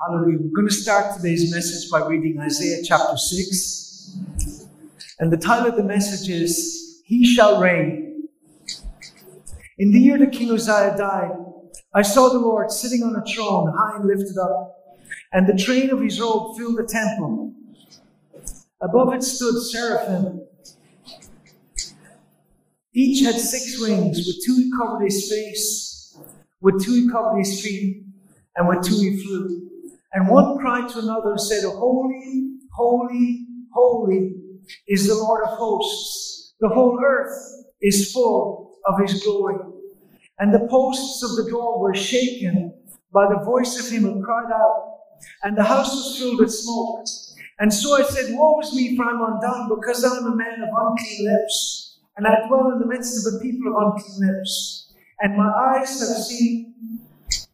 Hallelujah. We're going to start today's message by reading Isaiah chapter 6. And the title of the message is He Shall Reign. In the year that King Uzziah died, I saw the Lord sitting on a throne, high and lifted up, and the train of his robe filled the temple. Above it stood seraphim. Each had six wings, with two he covered his face, with two he covered his feet, and with two he flew. And one cried to another and said, Holy, holy, holy is the Lord of hosts. The whole earth is full of his glory. And the posts of the door were shaken by the voice of him who cried out, and the house was filled with smoke. And so I said, Woe is me, for I'm undone, because I am a man of unclean lips, and I dwell in the midst of a people of unclean lips. And my eyes have seen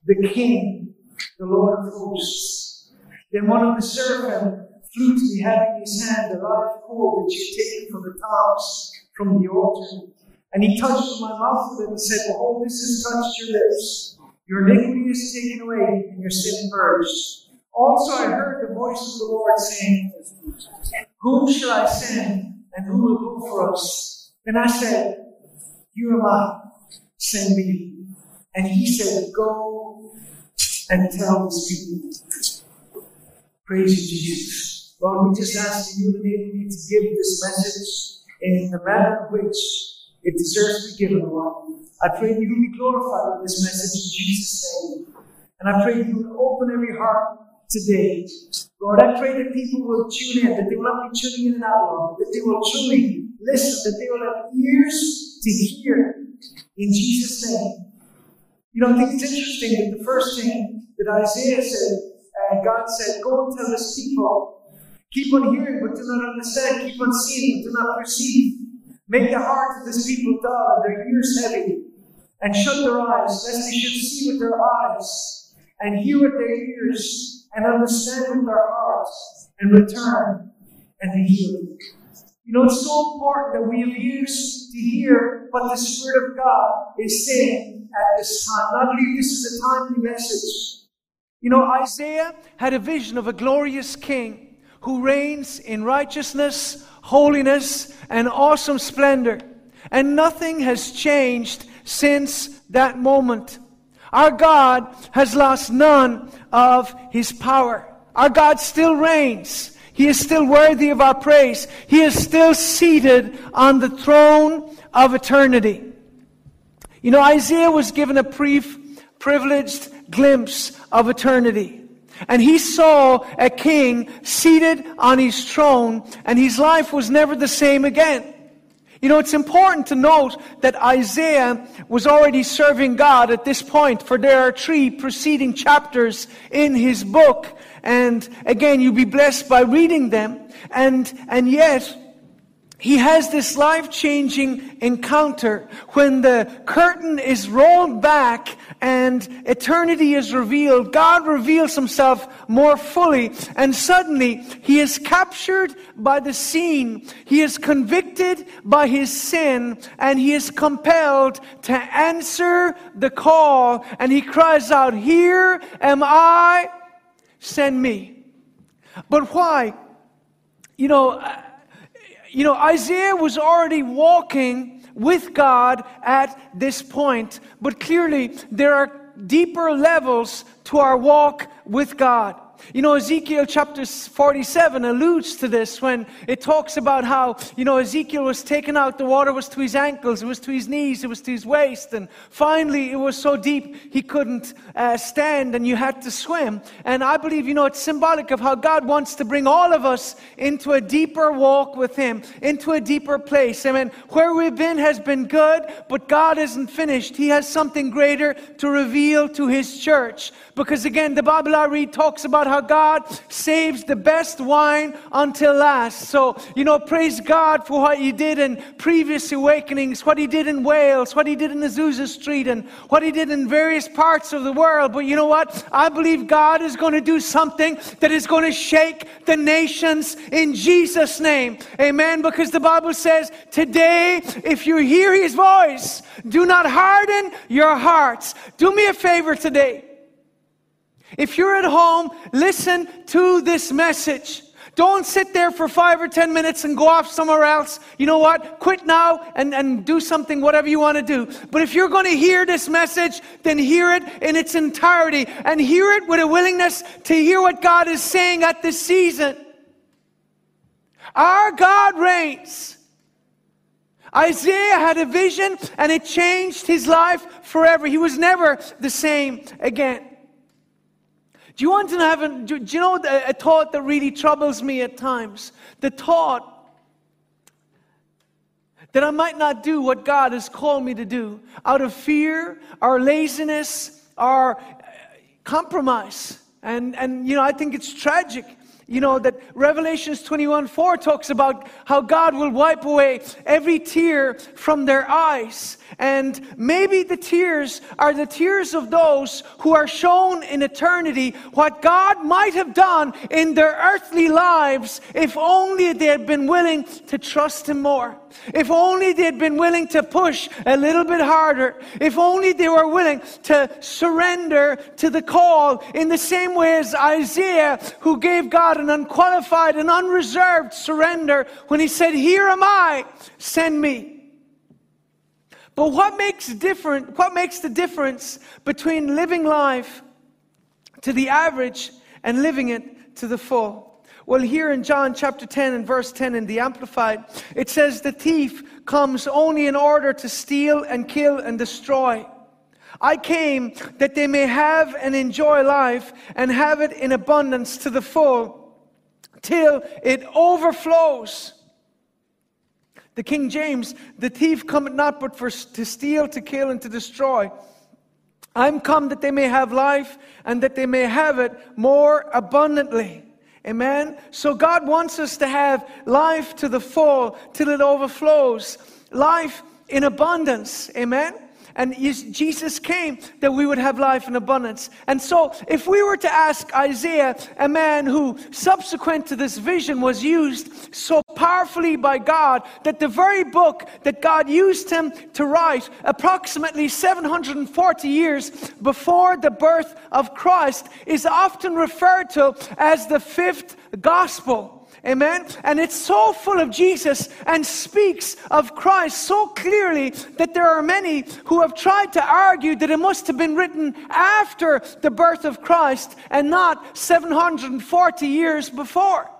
the King, the Lord of hosts. Then one of the seraphim flew to me, having in his hand a live coal which he had taken from the tongs from the altar. And he touched my mouth with it and said, Behold, this has touched your lips. Your iniquity is taken away, and your sin purged. Also I heard the voice of the Lord saying, Whom shall I send, and who will go for us? Then I said, Here am I, send me. And he said, Go and tell this people. Praise you, Jesus. Lord, we just ask that you enable me to give this message in the manner in which it deserves to be given, Lord. I pray you will be glorified with this message in Jesus' name. And I pray you will open every heart today. Lord, I pray that people will tune in, that they will not be tuning in and out, Lord, that they will truly listen, that they will have ears to hear in Jesus' name. You know, I think it's interesting that the first thing that Isaiah said, and God said, Go and tell this people, keep on hearing but do not understand, keep on seeing but do not perceive. Make the hearts of this people dull and their ears heavy, and shut their eyes, lest they should see with their eyes, and hear with their ears, and understand with their hearts, and return and be healed. You know, it's so important that we have ears to hear what the Spirit of God is saying at this time. And I believe this is a timely message. You know, Isaiah had a vision of a glorious king who reigns in righteousness, holiness, and awesome splendor. And nothing has changed since that moment. Our God has lost none of his power. Our God still reigns. He is still worthy of our praise. He is still seated on the throne of eternity. You know, Isaiah was given a brief, privileged glimpse of eternity. And he saw a king seated on his throne, and his life was never the same again. You know, it's important to note that Isaiah was already serving God at this point, for there are three preceding chapters in his book. And again, you'll be blessed by reading them. And, and yet, he has this life changing encounter when the curtain is rolled back and eternity is revealed. God reveals himself more fully and suddenly he is captured by the scene. He is convicted by his sin and he is compelled to answer the call and he cries out, Here am I, send me. But why? You know, uh, you know, Isaiah was already walking with God at this point, but clearly there are deeper levels to our walk with God. You know, Ezekiel chapter 47 alludes to this when it talks about how, you know, Ezekiel was taken out, the water was to his ankles, it was to his knees, it was to his waist, and finally it was so deep he couldn't uh, stand and you had to swim. And I believe, you know, it's symbolic of how God wants to bring all of us into a deeper walk with Him, into a deeper place. I mean, where we've been has been good, but God isn't finished. He has something greater to reveal to His church. Because again, the Bible I read talks about how God saves the best wine until last. So, you know, praise God for what He did in previous awakenings, what He did in Wales, what He did in Azusa Street, and what He did in various parts of the world. But you know what? I believe God is going to do something that is going to shake the nations in Jesus' name. Amen. Because the Bible says, today, if you hear His voice, do not harden your hearts. Do me a favor today. If you're at home, listen to this message. Don't sit there for five or ten minutes and go off somewhere else. You know what? Quit now and, and do something, whatever you want to do. But if you're going to hear this message, then hear it in its entirety and hear it with a willingness to hear what God is saying at this season. Our God reigns. Isaiah had a vision and it changed his life forever. He was never the same again. Do you want to have a, do, you know a, a thought that really troubles me at times? The thought that I might not do what God has called me to do out of fear or laziness or uh, compromise. And, and you know, I think it's tragic you know, that Revelations 21 4 talks about how God will wipe away every tear from their eyes. And maybe the tears are the tears of those who are shown in eternity what God might have done in their earthly lives if only they had been willing to trust Him more. If only they had been willing to push a little bit harder. If only they were willing to surrender to the call in the same way as Isaiah, who gave God an unqualified and unreserved surrender when he said, Here am I, send me. But what makes different, what makes the difference between living life to the average and living it to the full? Well, here in John chapter 10 and verse 10 in the Amplified, it says, The thief comes only in order to steal and kill and destroy. I came that they may have and enjoy life and have it in abundance to the full till it overflows. The King James, the thief cometh not but for to steal, to kill, and to destroy. I'm come that they may have life and that they may have it more abundantly. Amen. So God wants us to have life to the full till it overflows. Life in abundance. Amen. And Jesus came that we would have life in abundance. And so, if we were to ask Isaiah, a man who subsequent to this vision was used so powerfully by God that the very book that God used him to write approximately 740 years before the birth of Christ is often referred to as the fifth gospel. Amen. And it's so full of Jesus and speaks of Christ so clearly that there are many who have tried to argue that it must have been written after the birth of Christ and not 740 years before.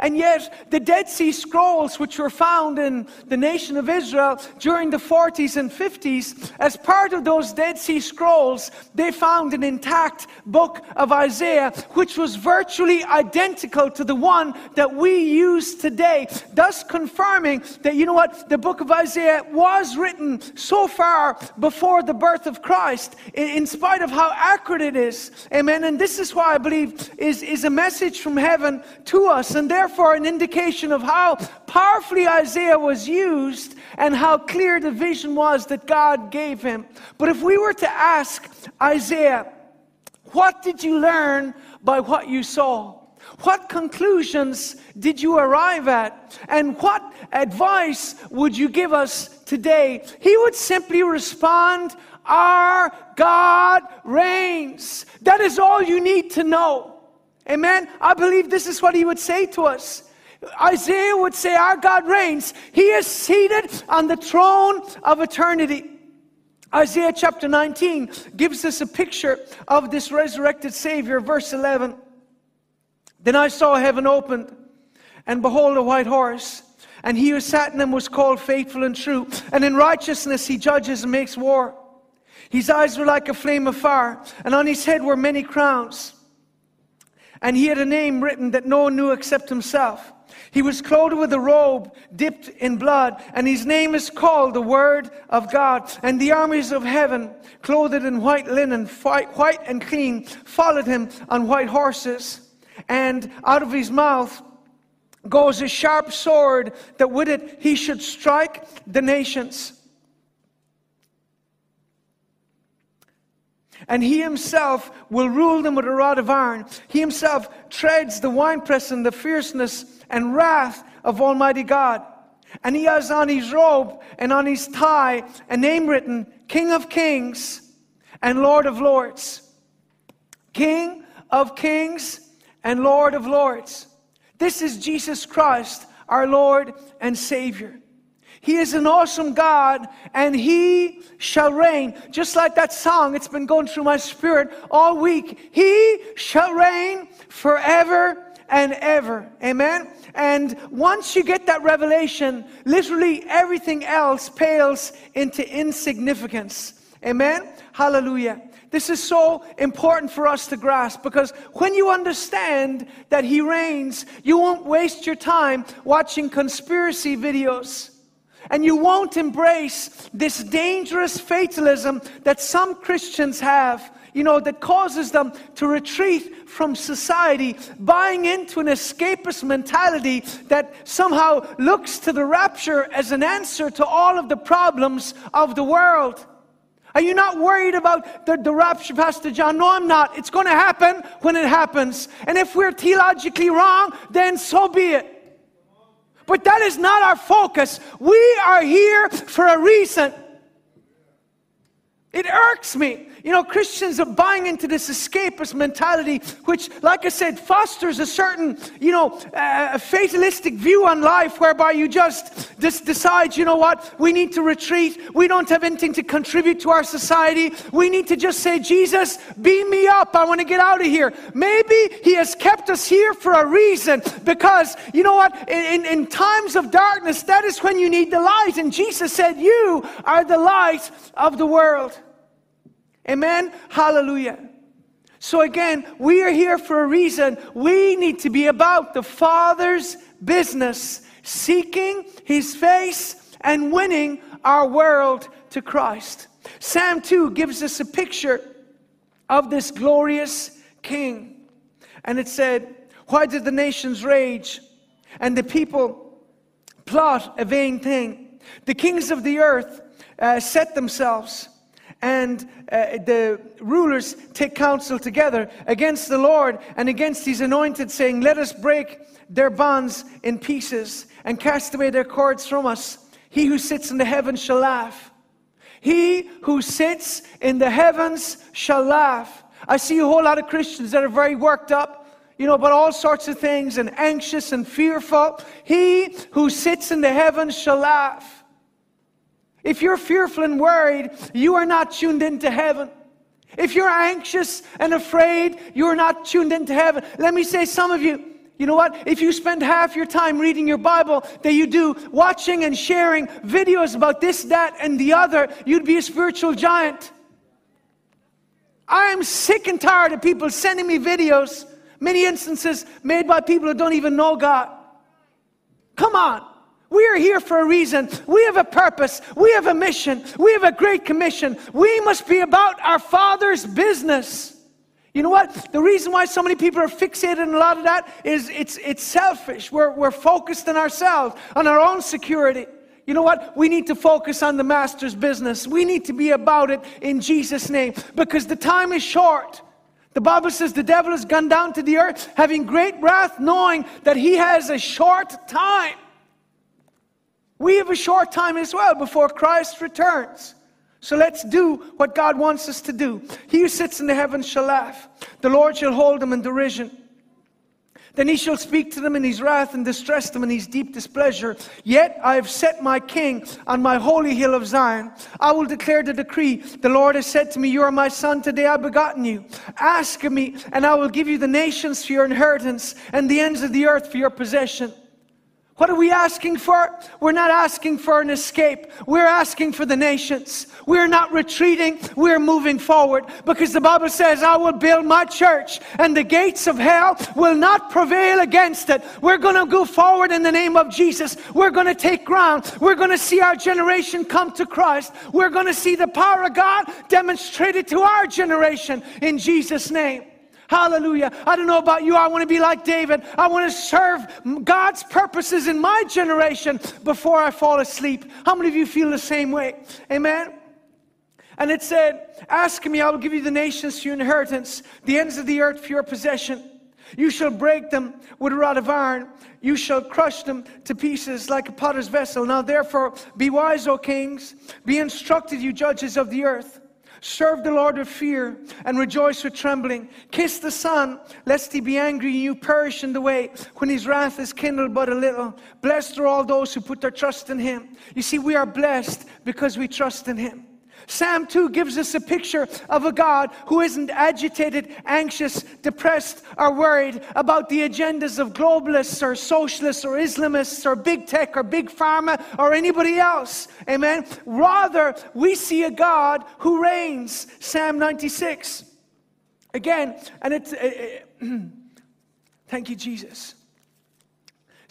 And yet, the Dead Sea Scrolls, which were found in the nation of Israel during the 40s and 50s, as part of those Dead Sea Scrolls, they found an intact book of Isaiah, which was virtually identical to the one that we use today, thus confirming that, you know what, the book of Isaiah was written so far before the birth of Christ, in spite of how accurate it is. Amen. And this is why I believe is, is a message from heaven to us. And therefore, therefore an indication of how powerfully Isaiah was used and how clear the vision was that God gave him. But if we were to ask Isaiah, what did you learn by what you saw? What conclusions did you arrive at? And what advice would you give us today? He would simply respond, Our God reigns. That is all you need to know. Amen. I believe this is what he would say to us. Isaiah would say, Our God reigns. He is seated on the throne of eternity. Isaiah chapter 19 gives us a picture of this resurrected Savior. Verse 11 Then I saw heaven opened, and behold, a white horse. And he who sat in him was called faithful and true. And in righteousness he judges and makes war. His eyes were like a flame of fire, and on his head were many crowns. And he had a name written that no one knew except himself. He was clothed with a robe dipped in blood, and his name is called the Word of God. And the armies of heaven, clothed in white linen, white and clean, followed him on white horses. And out of his mouth goes a sharp sword, that with it he should strike the nations. And he himself will rule them with a rod of iron. He himself treads the winepress in the fierceness and wrath of Almighty God. And he has on his robe and on his thigh a name written, King of Kings and Lord of Lords. King of kings and Lord of lords. This is Jesus Christ, our Lord and Savior. He is an awesome God and He shall reign. Just like that song, it's been going through my spirit all week. He shall reign forever and ever. Amen. And once you get that revelation, literally everything else pales into insignificance. Amen. Hallelujah. This is so important for us to grasp because when you understand that He reigns, you won't waste your time watching conspiracy videos. And you won't embrace this dangerous fatalism that some Christians have, you know, that causes them to retreat from society, buying into an escapist mentality that somehow looks to the rapture as an answer to all of the problems of the world. Are you not worried about the, the rapture, Pastor John? No, I'm not. It's going to happen when it happens. And if we're theologically wrong, then so be it. But that is not our focus. We are here for a reason. It irks me you know, Christians are buying into this escapist mentality, which, like I said, fosters a certain, you know, uh, fatalistic view on life whereby you just, decide, you know what, we need to retreat. We don't have anything to contribute to our society. We need to just say, Jesus, beam me up. I want to get out of here. Maybe He has kept us here for a reason because, you know what, in, in times of darkness, that is when you need the light. And Jesus said, You are the light of the world. Amen? Hallelujah. So again, we are here for a reason. We need to be about the Father's business, seeking His face and winning our world to Christ. Psalm 2 gives us a picture of this glorious King. And it said, Why did the nations rage and the people plot a vain thing? The kings of the earth uh, set themselves and uh, the rulers take counsel together against the Lord and against his anointed, saying, Let us break their bonds in pieces and cast away their cords from us. He who sits in the heavens shall laugh. He who sits in the heavens shall laugh. I see a whole lot of Christians that are very worked up, you know, about all sorts of things and anxious and fearful. He who sits in the heavens shall laugh. If you're fearful and worried, you are not tuned into heaven. If you're anxious and afraid, you're not tuned into heaven. Let me say, some of you, you know what? If you spend half your time reading your Bible that you do watching and sharing videos about this, that, and the other, you'd be a spiritual giant. I am sick and tired of people sending me videos, many instances made by people who don't even know God. Come on. We are here for a reason. We have a purpose. We have a mission. We have a great commission. We must be about our Father's business. You know what? The reason why so many people are fixated on a lot of that is it's, it's selfish. We're, we're focused on ourselves, on our own security. You know what? We need to focus on the Master's business. We need to be about it in Jesus' name because the time is short. The Bible says the devil has gone down to the earth having great wrath, knowing that he has a short time. We have a short time as well before Christ returns. So let's do what God wants us to do. He who sits in the heavens shall laugh. The Lord shall hold them in derision. Then he shall speak to them in his wrath and distress them in his deep displeasure. Yet I have set my king on my holy hill of Zion. I will declare the decree. The Lord has said to me, You are my son. Today I have begotten you. Ask of me, and I will give you the nations for your inheritance and the ends of the earth for your possession. What are we asking for? We're not asking for an escape. We're asking for the nations. We're not retreating. We're moving forward because the Bible says, I will build my church and the gates of hell will not prevail against it. We're going to go forward in the name of Jesus. We're going to take ground. We're going to see our generation come to Christ. We're going to see the power of God demonstrated to our generation in Jesus' name. Hallelujah. I don't know about you. I want to be like David. I want to serve God's purposes in my generation before I fall asleep. How many of you feel the same way? Amen. And it said, Ask me, I will give you the nations for your inheritance, the ends of the earth for your possession. You shall break them with a rod of iron. You shall crush them to pieces like a potter's vessel. Now, therefore, be wise, O kings. Be instructed, you judges of the earth. Serve the Lord with fear and rejoice with trembling. Kiss the Son, lest he be angry and you perish in the way when his wrath is kindled but a little. Blessed are all those who put their trust in him. You see, we are blessed because we trust in him. Psalm 2 gives us a picture of a God who isn't agitated, anxious, depressed, or worried about the agendas of globalists or socialists or Islamists or big tech or big pharma or anybody else. Amen. Rather, we see a God who reigns. Psalm 96. Again, and it's. Uh, thank you, Jesus.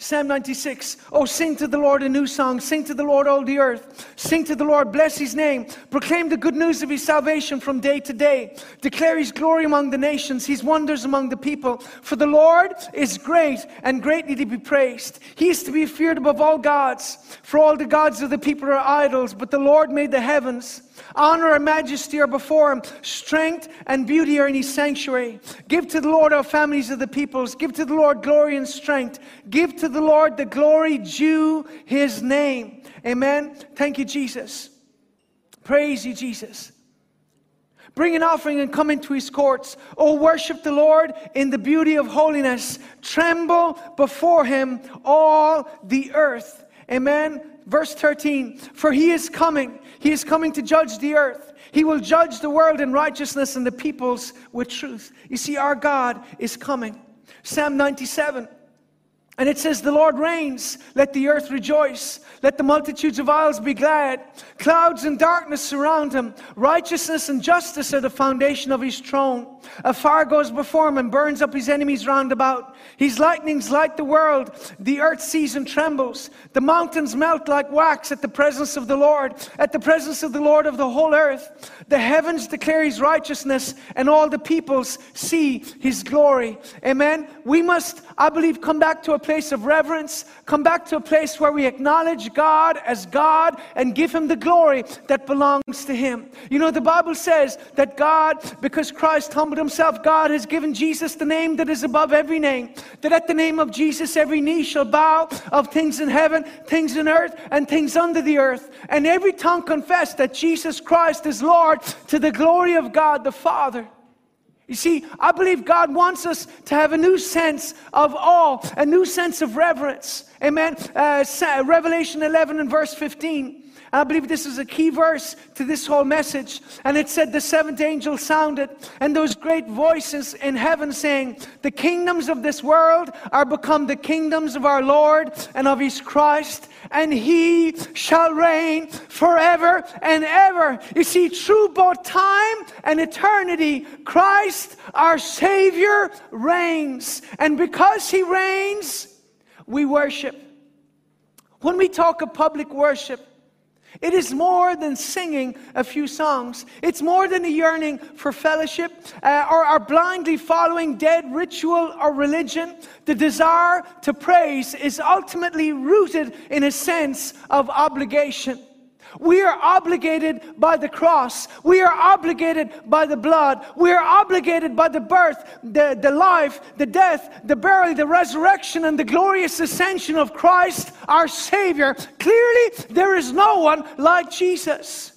Psalm 96. Oh, sing to the Lord a new song. Sing to the Lord, all the earth. Sing to the Lord, bless his name. Proclaim the good news of his salvation from day to day. Declare his glory among the nations, his wonders among the people. For the Lord is great and greatly to be praised. He is to be feared above all gods. For all the gods of the people are idols, but the Lord made the heavens. Honor and majesty are before him. Strength and beauty are in his sanctuary. Give to the Lord our families of the peoples. Give to the Lord glory and strength. Give to the Lord the glory due his name. Amen. Thank you, Jesus. Praise you, Jesus. Bring an offering and come into his courts. Oh, worship the Lord in the beauty of holiness. Tremble before him, all the earth. Amen. Verse 13 For he is coming he is coming to judge the earth. He will judge the world in righteousness and the peoples with truth. You see, our God is coming. Psalm 97. And it says, The Lord reigns, let the earth rejoice, let the multitudes of isles be glad. Clouds and darkness surround him, righteousness and justice are the foundation of his throne. A fire goes before him and burns up his enemies round about. His lightnings light the world. The earth sees and trembles. The mountains melt like wax at the presence of the Lord, at the presence of the Lord of the whole earth. The heavens declare his righteousness, and all the peoples see his glory. Amen. We must, I believe, come back to a place of reverence, come back to a place where we acknowledge God as God and give him the glory that belongs to him. You know, the Bible says that God, because Christ humbled himself, God has given Jesus the name that is above every name. That at the name of Jesus, every knee shall bow of things in heaven, things in earth, and things under the earth. And every tongue confess that Jesus Christ is Lord to the glory of God the Father. You see, I believe God wants us to have a new sense of awe, a new sense of reverence. Amen. Uh, Revelation 11 and verse 15. I believe this is a key verse to this whole message. And it said, The seventh angel sounded, and those great voices in heaven saying, The kingdoms of this world are become the kingdoms of our Lord and of his Christ, and he shall reign forever and ever. You see, through both time and eternity, Christ, our Savior, reigns. And because he reigns, we worship. When we talk of public worship, it is more than singing a few songs. It's more than a yearning for fellowship uh, or, or blindly following dead ritual or religion. The desire to praise is ultimately rooted in a sense of obligation. We are obligated by the cross. We are obligated by the blood. We are obligated by the birth, the, the life, the death, the burial, the resurrection, and the glorious ascension of Christ, our Savior. Clearly, there is no one like Jesus.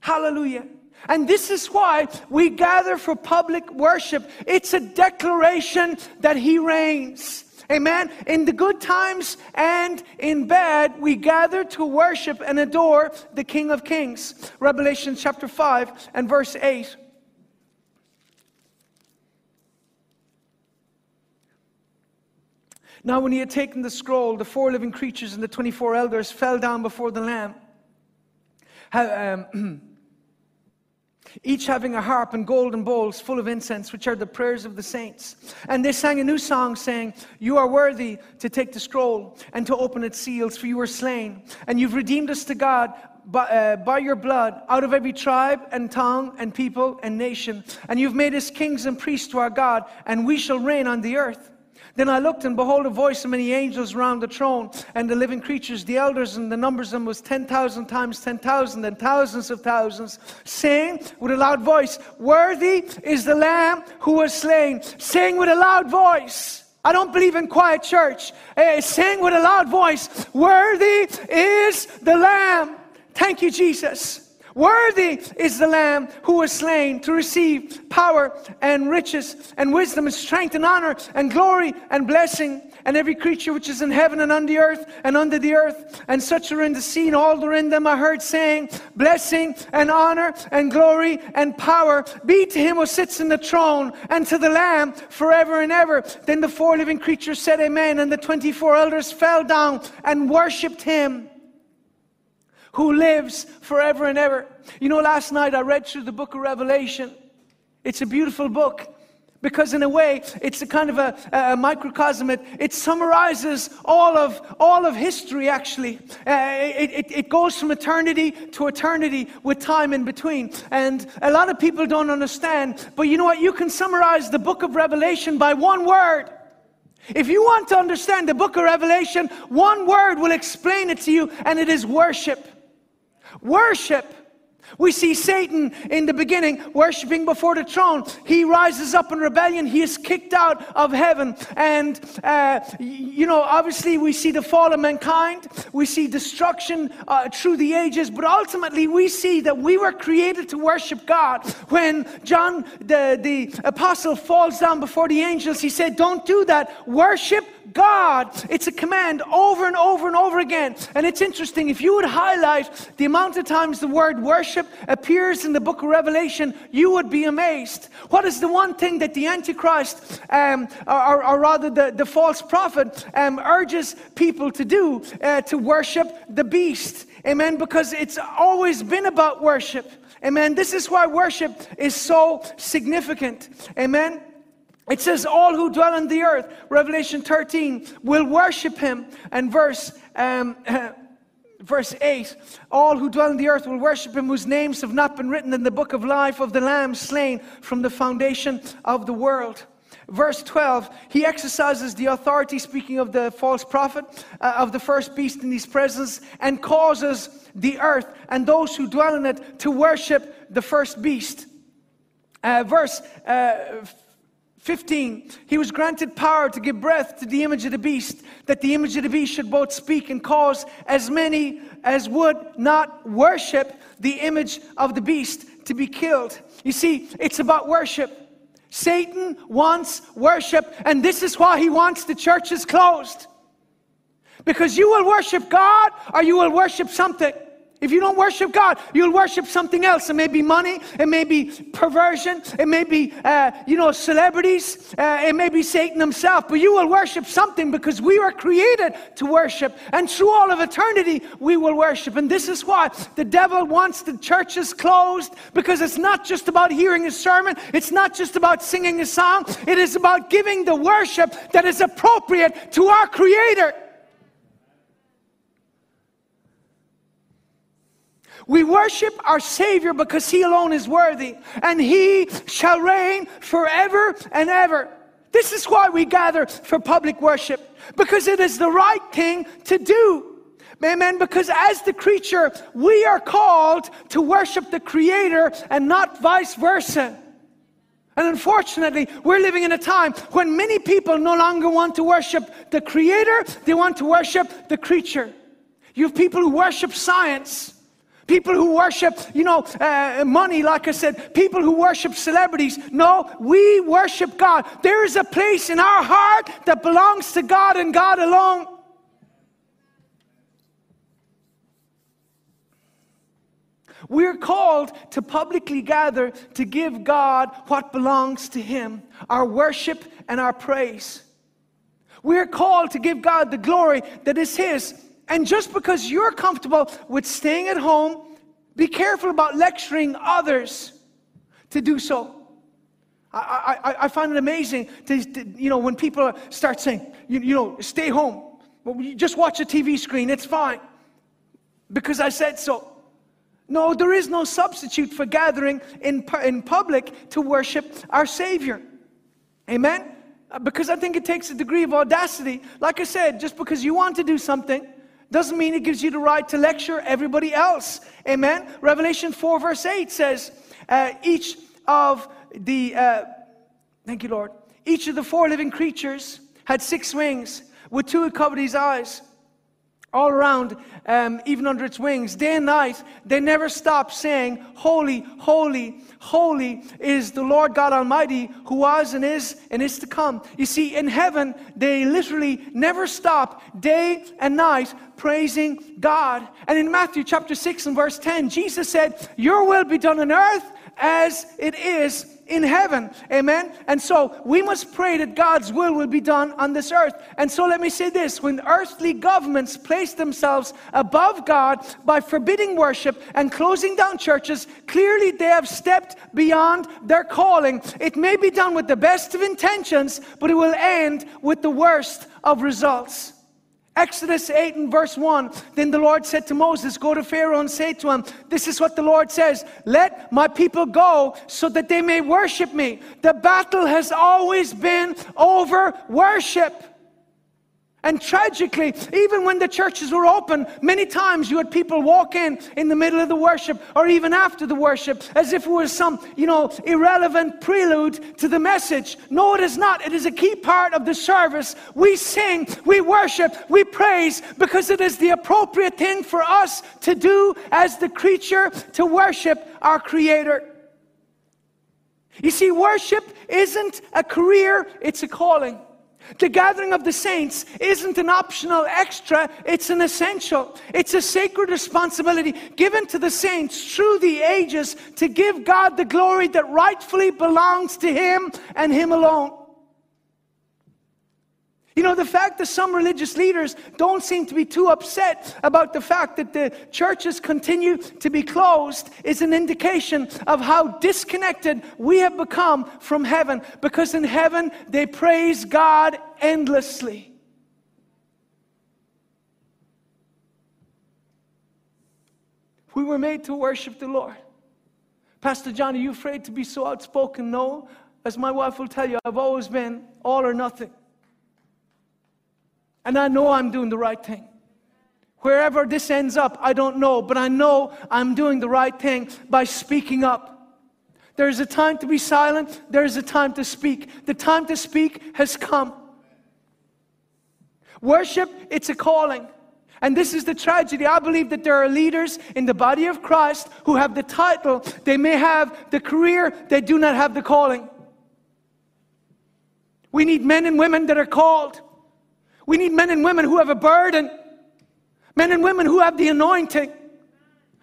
Hallelujah. And this is why we gather for public worship. It's a declaration that He reigns. Amen. In the good times and in bad, we gather to worship and adore the King of Kings. Revelation chapter 5 and verse 8. Now, when he had taken the scroll, the four living creatures and the 24 elders fell down before the Lamb. How, um, each having a harp and golden bowls full of incense, which are the prayers of the saints. And they sang a new song, saying, You are worthy to take the scroll and to open its seals, for you were slain, and you've redeemed us to God by, uh, by, your blood out of every tribe and tongue and people and nation. And you've made us kings and priests to our God, and we shall reign on the earth. Then I looked, and behold, a voice of many angels round the throne, and the living creatures, the elders, and the numbers of them was 10,000 times 10,000, and thousands of thousands, saying with a loud voice, Worthy is the Lamb who was slain. Saying with a loud voice, I don't believe in quiet church. Uh, saying with a loud voice, Worthy is the Lamb. Thank you, Jesus. Worthy is the Lamb who was slain to receive power and riches and wisdom and strength and honor and glory and blessing. And every creature which is in heaven and on the earth and under the earth, and such are in the sea, and all are in them, I heard saying, Blessing and honor and glory and power be to him who sits in the throne and to the Lamb forever and ever. Then the four living creatures said, Amen. And the 24 elders fell down and worshipped him who lives forever and ever. You know, last night I read through the book of Revelation. It's a beautiful book because in a way it's a kind of a, a microcosm. It, it, summarizes all of all of history actually. Uh, it, it, it, goes from eternity to eternity with time in between. And a lot of people don't understand but you know what? You can summarize the book of revelation by one word. If you want to understand the book of revelation one word will explain it to you and it is worship Worship. We see Satan in the beginning worshiping before the throne. He rises up in rebellion. He is kicked out of heaven. And, uh, you know, obviously we see the fall of mankind. We see destruction uh, through the ages. But ultimately we see that we were created to worship God. When John, the, the apostle, falls down before the angels, he said, Don't do that. Worship God. It's a command over and over and over again. And it's interesting, if you would highlight the amount of times the word worship appears in the book of Revelation, you would be amazed. What is the one thing that the Antichrist, um, or, or, rather the, the false prophet, um, urges people to do? Uh, to worship the beast. Amen. Because it's always been about worship. Amen. This is why worship is so significant. Amen. It says, All who dwell on the earth, Revelation 13, will worship him. And verse, um, verse 8 All who dwell on the earth will worship him, whose names have not been written in the book of life of the Lamb slain from the foundation of the world. Verse 12, he exercises the authority, speaking of the false prophet, uh, of the first beast in his presence, and causes the earth and those who dwell in it to worship the first beast. Uh, verse uh, 15, he was granted power to give breath to the image of the beast, that the image of the beast should both speak and cause as many as would not worship the image of the beast to be killed. You see, it's about worship. Satan wants worship, and this is why he wants the churches closed. Because you will worship God or you will worship something. If you don't worship God, you'll worship something else. It may be money, it may be perversion, it may be, uh, you know, celebrities, uh, it may be Satan himself, but you will worship something because we were created to worship. And through all of eternity, we will worship. And this is why the devil wants the churches closed because it's not just about hearing a sermon, it's not just about singing a song, it is about giving the worship that is appropriate to our Creator. We worship our Savior because He alone is worthy, and He shall reign forever and ever. This is why we gather for public worship, because it is the right thing to do. Amen. Because as the creature, we are called to worship the Creator and not vice versa. And unfortunately, we're living in a time when many people no longer want to worship the Creator, they want to worship the creature. You have people who worship science. People who worship, you know, uh, money, like I said, people who worship celebrities. No, we worship God. There is a place in our heart that belongs to God and God alone. We're called to publicly gather to give God what belongs to Him our worship and our praise. We're called to give God the glory that is His. And just because you're comfortable with staying at home, be careful about lecturing others to do so. I, I, I find it amazing to, to, you know, when people start saying, you, you know, stay home. Well, just watch a TV screen, it's fine. Because I said so. No, there is no substitute for gathering in, in public to worship our Savior. Amen? Uh, because I think it takes a degree of audacity. Like I said, just because you want to do something, doesn't mean it gives you the right to lecture everybody else. Amen. Revelation 4, verse 8 says, uh, each of the, uh, thank you, Lord, each of the four living creatures had six wings. With two, it covered his eyes. All around, um, even under its wings, day and night, they never stop saying, Holy, holy, holy is the Lord God Almighty who was and is and is to come. You see, in heaven, they literally never stop day and night praising God. And in Matthew chapter 6 and verse 10, Jesus said, Your will be done on earth as it is in heaven. Amen. And so we must pray that God's will will be done on this earth. And so let me say this when earthly governments place themselves above God by forbidding worship and closing down churches, clearly they have stepped beyond their calling. It may be done with the best of intentions, but it will end with the worst of results. Exodus 8 and verse 1 Then the Lord said to Moses, Go to Pharaoh and say to him, This is what the Lord says Let my people go so that they may worship me. The battle has always been over worship. And tragically, even when the churches were open, many times you had people walk in in the middle of the worship or even after the worship as if it was some, you know, irrelevant prelude to the message. No, it is not. It is a key part of the service. We sing, we worship, we praise because it is the appropriate thing for us to do as the creature to worship our Creator. You see, worship isn't a career, it's a calling. The gathering of the saints isn't an optional extra, it's an essential. It's a sacred responsibility given to the saints through the ages to give God the glory that rightfully belongs to Him and Him alone. You know, the fact that some religious leaders don't seem to be too upset about the fact that the churches continue to be closed is an indication of how disconnected we have become from heaven. Because in heaven, they praise God endlessly. We were made to worship the Lord. Pastor John, are you afraid to be so outspoken? No. As my wife will tell you, I've always been all or nothing. And I know I'm doing the right thing. Wherever this ends up, I don't know, but I know I'm doing the right thing by speaking up. There is a time to be silent, there is a time to speak. The time to speak has come. Worship, it's a calling. And this is the tragedy. I believe that there are leaders in the body of Christ who have the title, they may have the career, they do not have the calling. We need men and women that are called. We need men and women who have a burden, men and women who have the anointing.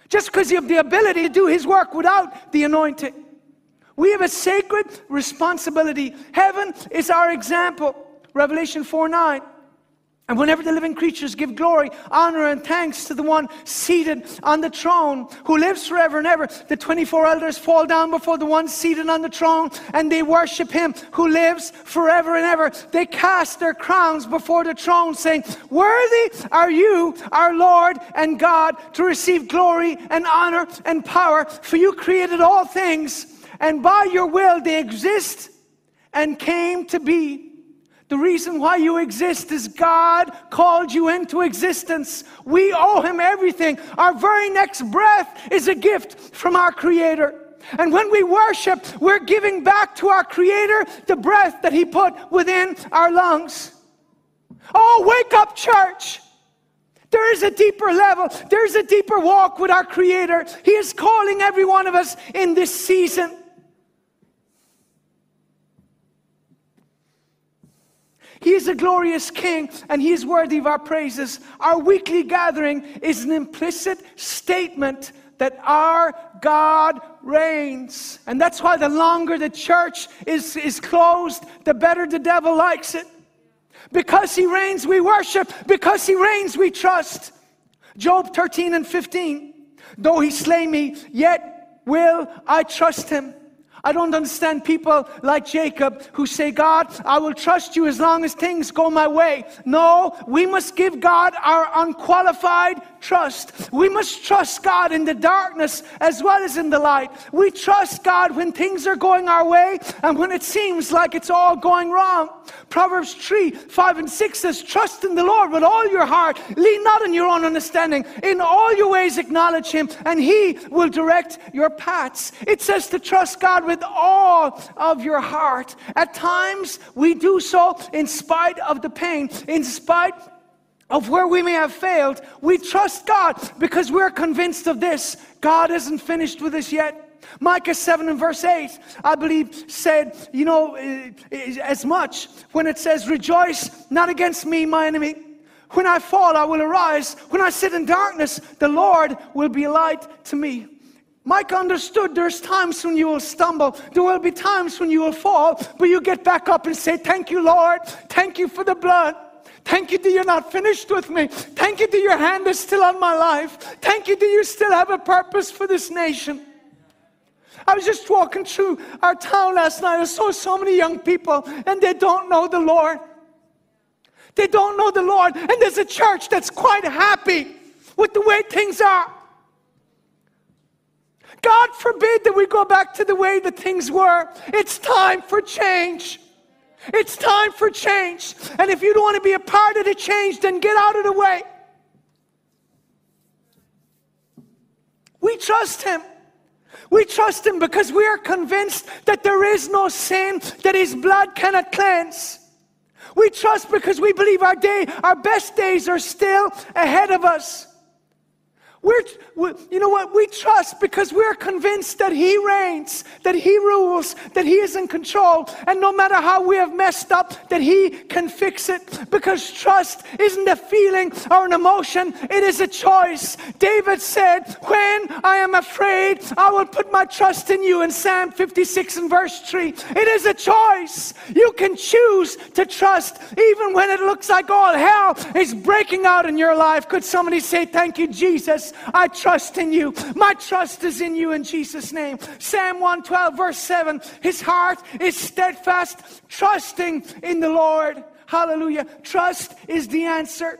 Just because you have the ability to do His work without the anointing. We have a sacred responsibility. Heaven is our example. Revelation 4 9. And whenever the living creatures give glory, honor, and thanks to the one seated on the throne who lives forever and ever, the 24 elders fall down before the one seated on the throne and they worship him who lives forever and ever. They cast their crowns before the throne, saying, Worthy are you, our Lord and God, to receive glory and honor and power, for you created all things, and by your will they exist and came to be. The reason why you exist is God called you into existence. We owe Him everything. Our very next breath is a gift from our Creator. And when we worship, we're giving back to our Creator the breath that He put within our lungs. Oh, wake up, church! There is a deeper level. There's a deeper walk with our Creator. He is calling every one of us in this season. He is a glorious King and He is worthy of our praises. Our weekly gathering is an implicit statement that our God reigns. And that's why the longer the church is, is closed, the better the devil likes it. Because He reigns, we worship. Because He reigns, we trust. Job 13 and 15. Though He slay me, yet will I trust Him. I don't understand people like Jacob who say, God, I will trust you as long as things go my way. No, we must give God our unqualified trust. We must trust God in the darkness as well as in the light. We trust God when things are going our way and when it seems like it's all going wrong. Proverbs 3 5 and 6 says, Trust in the Lord with all your heart. Lean not on your own understanding. In all your ways acknowledge Him, and He will direct your paths. It says to trust God with all of your heart. At times, we do so in spite of the pain, in spite of where we may have failed, we trust God because we're convinced of this. God isn't finished with us yet. Micah 7 and verse 8, I believe, said, you know, eh, eh, as much when it says, Rejoice not against me, my enemy. When I fall, I will arise. When I sit in darkness, the Lord will be light to me. Micah understood there's times when you will stumble. There will be times when you will fall, but you get back up and say, Thank you, Lord. Thank you for the blood. Thank you that you're not finished with me. Thank you that your hand is still on my life. Thank you that you still have a purpose for this nation. I was just walking through our town last night. I saw so many young people, and they don't know the Lord. They don't know the Lord. And there's a church that's quite happy with the way things are. God forbid that we go back to the way that things were. It's time for change. It's time for change. And if you don't want to be a part of the change, then get out of the way. We trust Him. We trust Him because we are convinced that there is no sin that His blood cannot cleanse. We trust because we believe our day, our best days are still ahead of us. We're, we, you know what? We trust because we're convinced that He reigns, that He rules, that He is in control, and no matter how we have messed up, that He can fix it. Because trust isn't a feeling or an emotion, it is a choice. David said, When I am afraid, I will put my trust in you in Psalm 56 and verse 3. It is a choice. You can choose to trust even when it looks like all hell is breaking out in your life. Could somebody say, Thank you, Jesus? I trust in you. My trust is in you in Jesus' name. Psalm 112, verse 7 His heart is steadfast, trusting in the Lord. Hallelujah. Trust is the answer.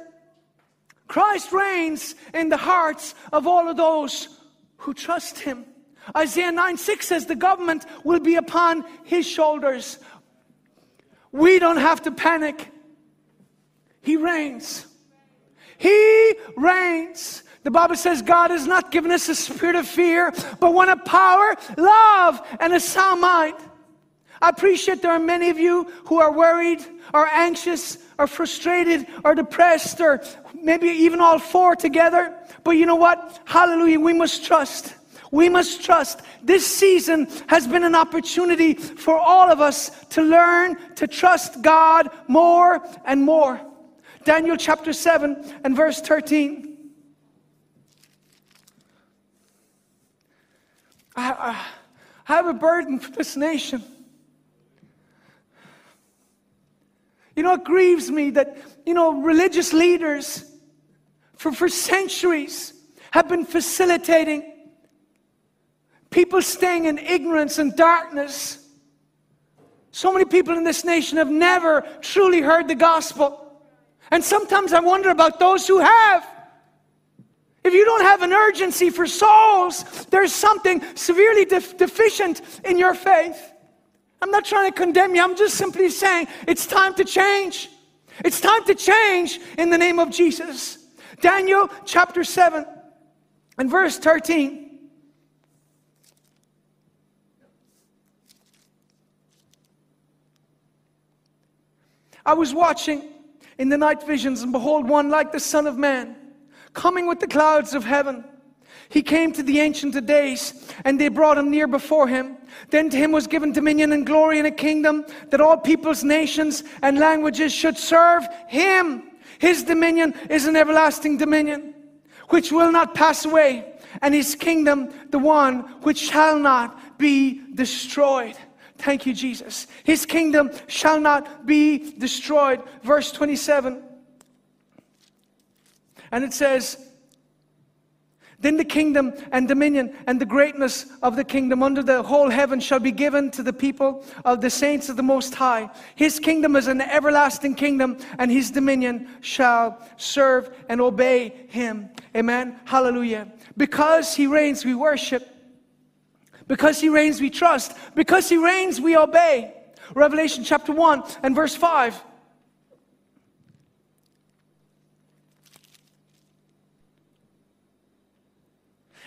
Christ reigns in the hearts of all of those who trust him. Isaiah 9 6 says the government will be upon his shoulders. We don't have to panic. He reigns. He reigns. The Bible says God has not given us a spirit of fear, but one of power, love, and a sound mind. I appreciate there are many of you who are worried, or anxious, or frustrated, or depressed, or maybe even all four together. But you know what? Hallelujah, we must trust. We must trust. This season has been an opportunity for all of us to learn to trust God more and more. Daniel chapter 7 and verse 13. I, I have a burden for this nation. You know, it grieves me that, you know, religious leaders for, for centuries have been facilitating people staying in ignorance and darkness. So many people in this nation have never truly heard the gospel. And sometimes I wonder about those who have. If you don't have an urgency for souls, there's something severely def- deficient in your faith. I'm not trying to condemn you, I'm just simply saying it's time to change. It's time to change in the name of Jesus. Daniel chapter 7 and verse 13. I was watching in the night visions, and behold, one like the Son of Man coming with the clouds of heaven. He came to the Ancient of Days, and they brought him near before him. Then to him was given dominion and glory and a kingdom that all peoples, nations, and languages should serve him. His dominion is an everlasting dominion, which will not pass away, and his kingdom the one which shall not be destroyed. Thank you, Jesus. His kingdom shall not be destroyed. Verse 27. And it says, then the kingdom and dominion and the greatness of the kingdom under the whole heaven shall be given to the people of the saints of the Most High. His kingdom is an everlasting kingdom, and his dominion shall serve and obey him. Amen. Hallelujah. Because he reigns, we worship. Because he reigns, we trust. Because he reigns, we obey. Revelation chapter 1 and verse 5.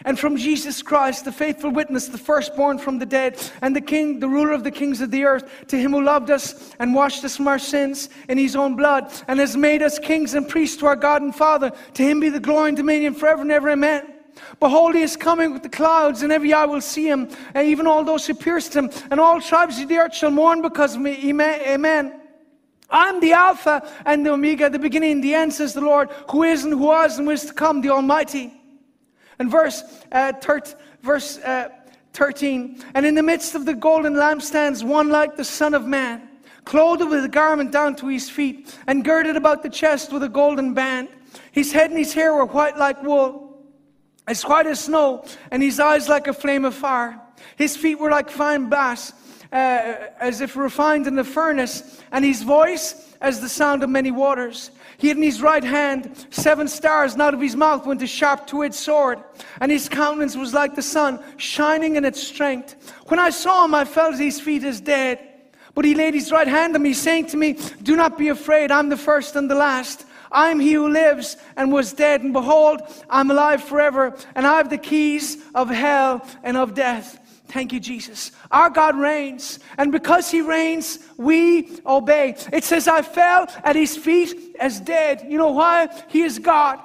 And from Jesus Christ, the faithful witness, the firstborn from the dead, and the King, the ruler of the kings of the earth, to him who loved us and washed us from our sins in his own blood, and has made us kings and priests to our God and Father. To him be the glory and dominion forever and ever. Amen. Behold, he is coming with the clouds, and every eye will see him, and even all those who pierced him, and all tribes of the earth shall mourn because of me. Amen. I'm the Alpha and the Omega, the beginning and the end, says the Lord, who is and who was and who is to come, the Almighty. And verse, uh, thir- verse uh, 13, and in the midst of the golden lampstands, one like the Son of Man, clothed with a garment down to his feet, and girded about the chest with a golden band. His head and his hair were white like wool, as white as snow, and his eyes like a flame of fire. His feet were like fine brass, uh, as if refined in the furnace, and his voice as the sound of many waters. He had in his right hand seven stars, and out of his mouth went a sharp two-edged sword, and his countenance was like the sun, shining in its strength. When I saw him, I fell at his feet as dead. But he laid his right hand on me, saying to me, Do not be afraid, I'm the first and the last. I am he who lives and was dead, and behold, I'm alive forever, and I have the keys of hell and of death. Thank you, Jesus. Our God reigns, and because He reigns, we obey. It says, I fell at His feet as dead. You know why? He is God.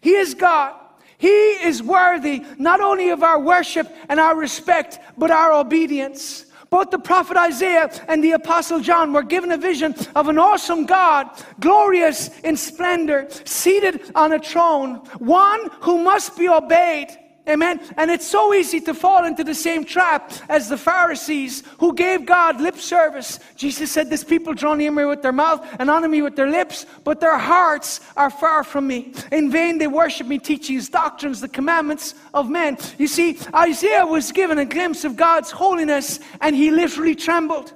He is God. He is worthy not only of our worship and our respect, but our obedience. Both the prophet Isaiah and the apostle John were given a vision of an awesome God, glorious in splendor, seated on a throne, one who must be obeyed. Amen. And it's so easy to fall into the same trap as the Pharisees who gave God lip service. Jesus said, This people draw near me with their mouth and honor me with their lips, but their hearts are far from me. In vain they worship me, teaching his doctrines, the commandments of men. You see, Isaiah was given a glimpse of God's holiness and he literally trembled.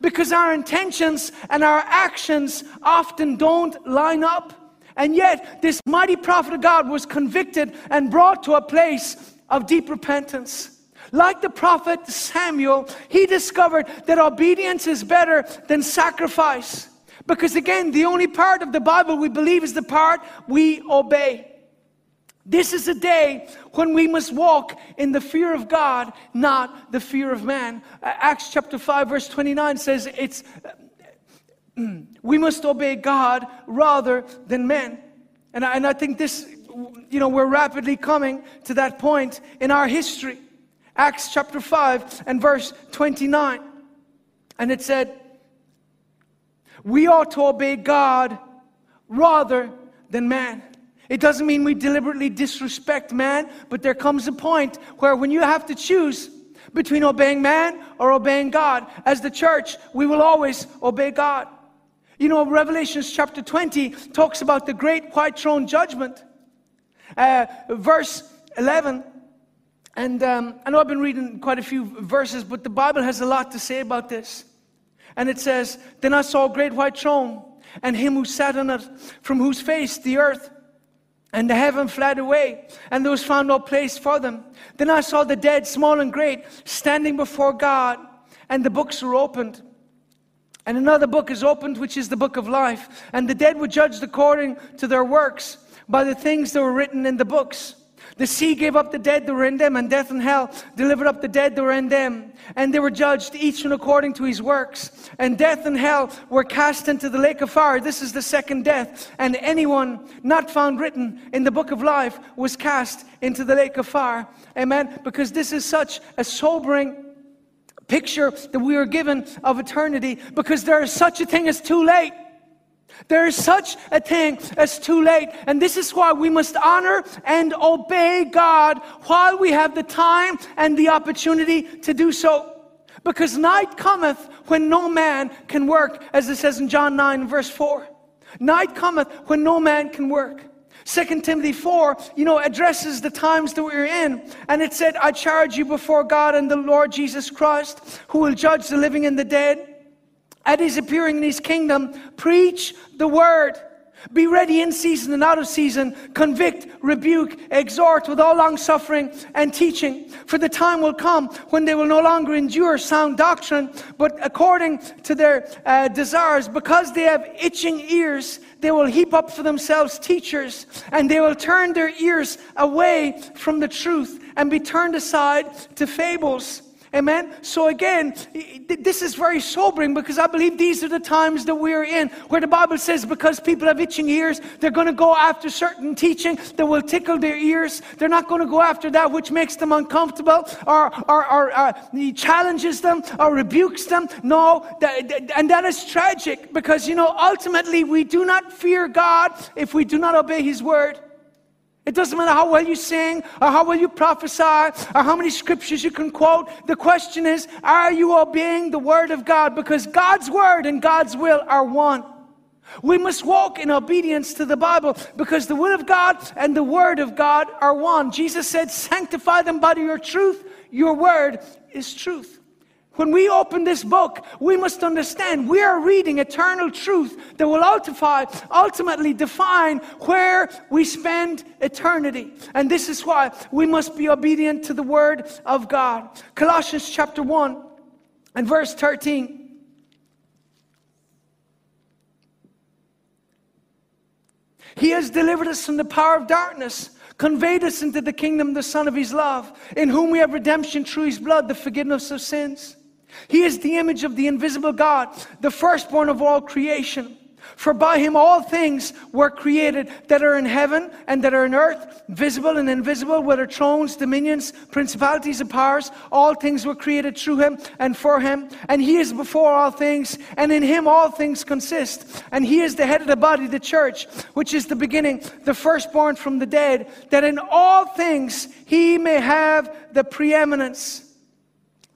Because our intentions and our actions often don't line up. And yet, this mighty prophet of God was convicted and brought to a place of deep repentance. Like the prophet Samuel, he discovered that obedience is better than sacrifice. Because again, the only part of the Bible we believe is the part we obey. This is a day when we must walk in the fear of God, not the fear of man. Acts chapter 5, verse 29 says it's we must obey God rather than men. And I, and I think this, you know, we're rapidly coming to that point in our history. Acts chapter 5 and verse 29. And it said, We ought to obey God rather than man. It doesn't mean we deliberately disrespect man, but there comes a point where when you have to choose between obeying man or obeying God, as the church, we will always obey God. You know, Revelations chapter 20 talks about the great white throne judgment. Uh, verse 11, and um, I know I've been reading quite a few verses, but the Bible has a lot to say about this. And it says, Then I saw a great white throne, and him who sat on it, from whose face the earth and the heaven fled away, and there was found no place for them. Then I saw the dead, small and great, standing before God, and the books were opened. And another book is opened, which is the book of life. And the dead were judged according to their works by the things that were written in the books. The sea gave up the dead that were in them, and death and hell delivered up the dead that were in them. And they were judged, each one according to his works. And death and hell were cast into the lake of fire. This is the second death. And anyone not found written in the book of life was cast into the lake of fire. Amen. Because this is such a sobering picture that we are given of eternity because there is such a thing as too late. There is such a thing as too late. And this is why we must honor and obey God while we have the time and the opportunity to do so. Because night cometh when no man can work, as it says in John 9, verse 4. Night cometh when no man can work. Second Timothy 4, you know, addresses the times that we're in. And it said, I charge you before God and the Lord Jesus Christ, who will judge the living and the dead. At his appearing in his kingdom, preach the word. Be ready in season and out of season. Convict, rebuke, exhort with all long suffering and teaching. For the time will come when they will no longer endure sound doctrine, but according to their uh, desires, because they have itching ears, they will heap up for themselves teachers, and they will turn their ears away from the truth and be turned aside to fables. Amen. So again, this is very sobering because I believe these are the times that we're in where the Bible says because people have itching ears, they're going to go after certain teaching that will tickle their ears. They're not going to go after that which makes them uncomfortable or, or, or uh, challenges them or rebukes them. No, and that is tragic because, you know, ultimately we do not fear God if we do not obey His word. It doesn't matter how well you sing or how well you prophesy or how many scriptures you can quote. The question is, are you obeying the word of God? Because God's word and God's will are one. We must walk in obedience to the Bible because the will of God and the word of God are one. Jesus said, sanctify them by your truth. Your word is truth. When we open this book, we must understand we are reading eternal truth that will ultimately define where we spend eternity. And this is why we must be obedient to the word of God. Colossians chapter 1 and verse 13. He has delivered us from the power of darkness conveyed us into the kingdom of the Son of His love, in whom we have redemption through His blood, the forgiveness of sins. He is the image of the invisible God, the firstborn of all creation. For by him all things were created that are in heaven and that are in earth, visible and invisible, whether thrones, dominions, principalities, and powers. All things were created through him and for him. And he is before all things, and in him all things consist. And he is the head of the body, the church, which is the beginning, the firstborn from the dead, that in all things he may have the preeminence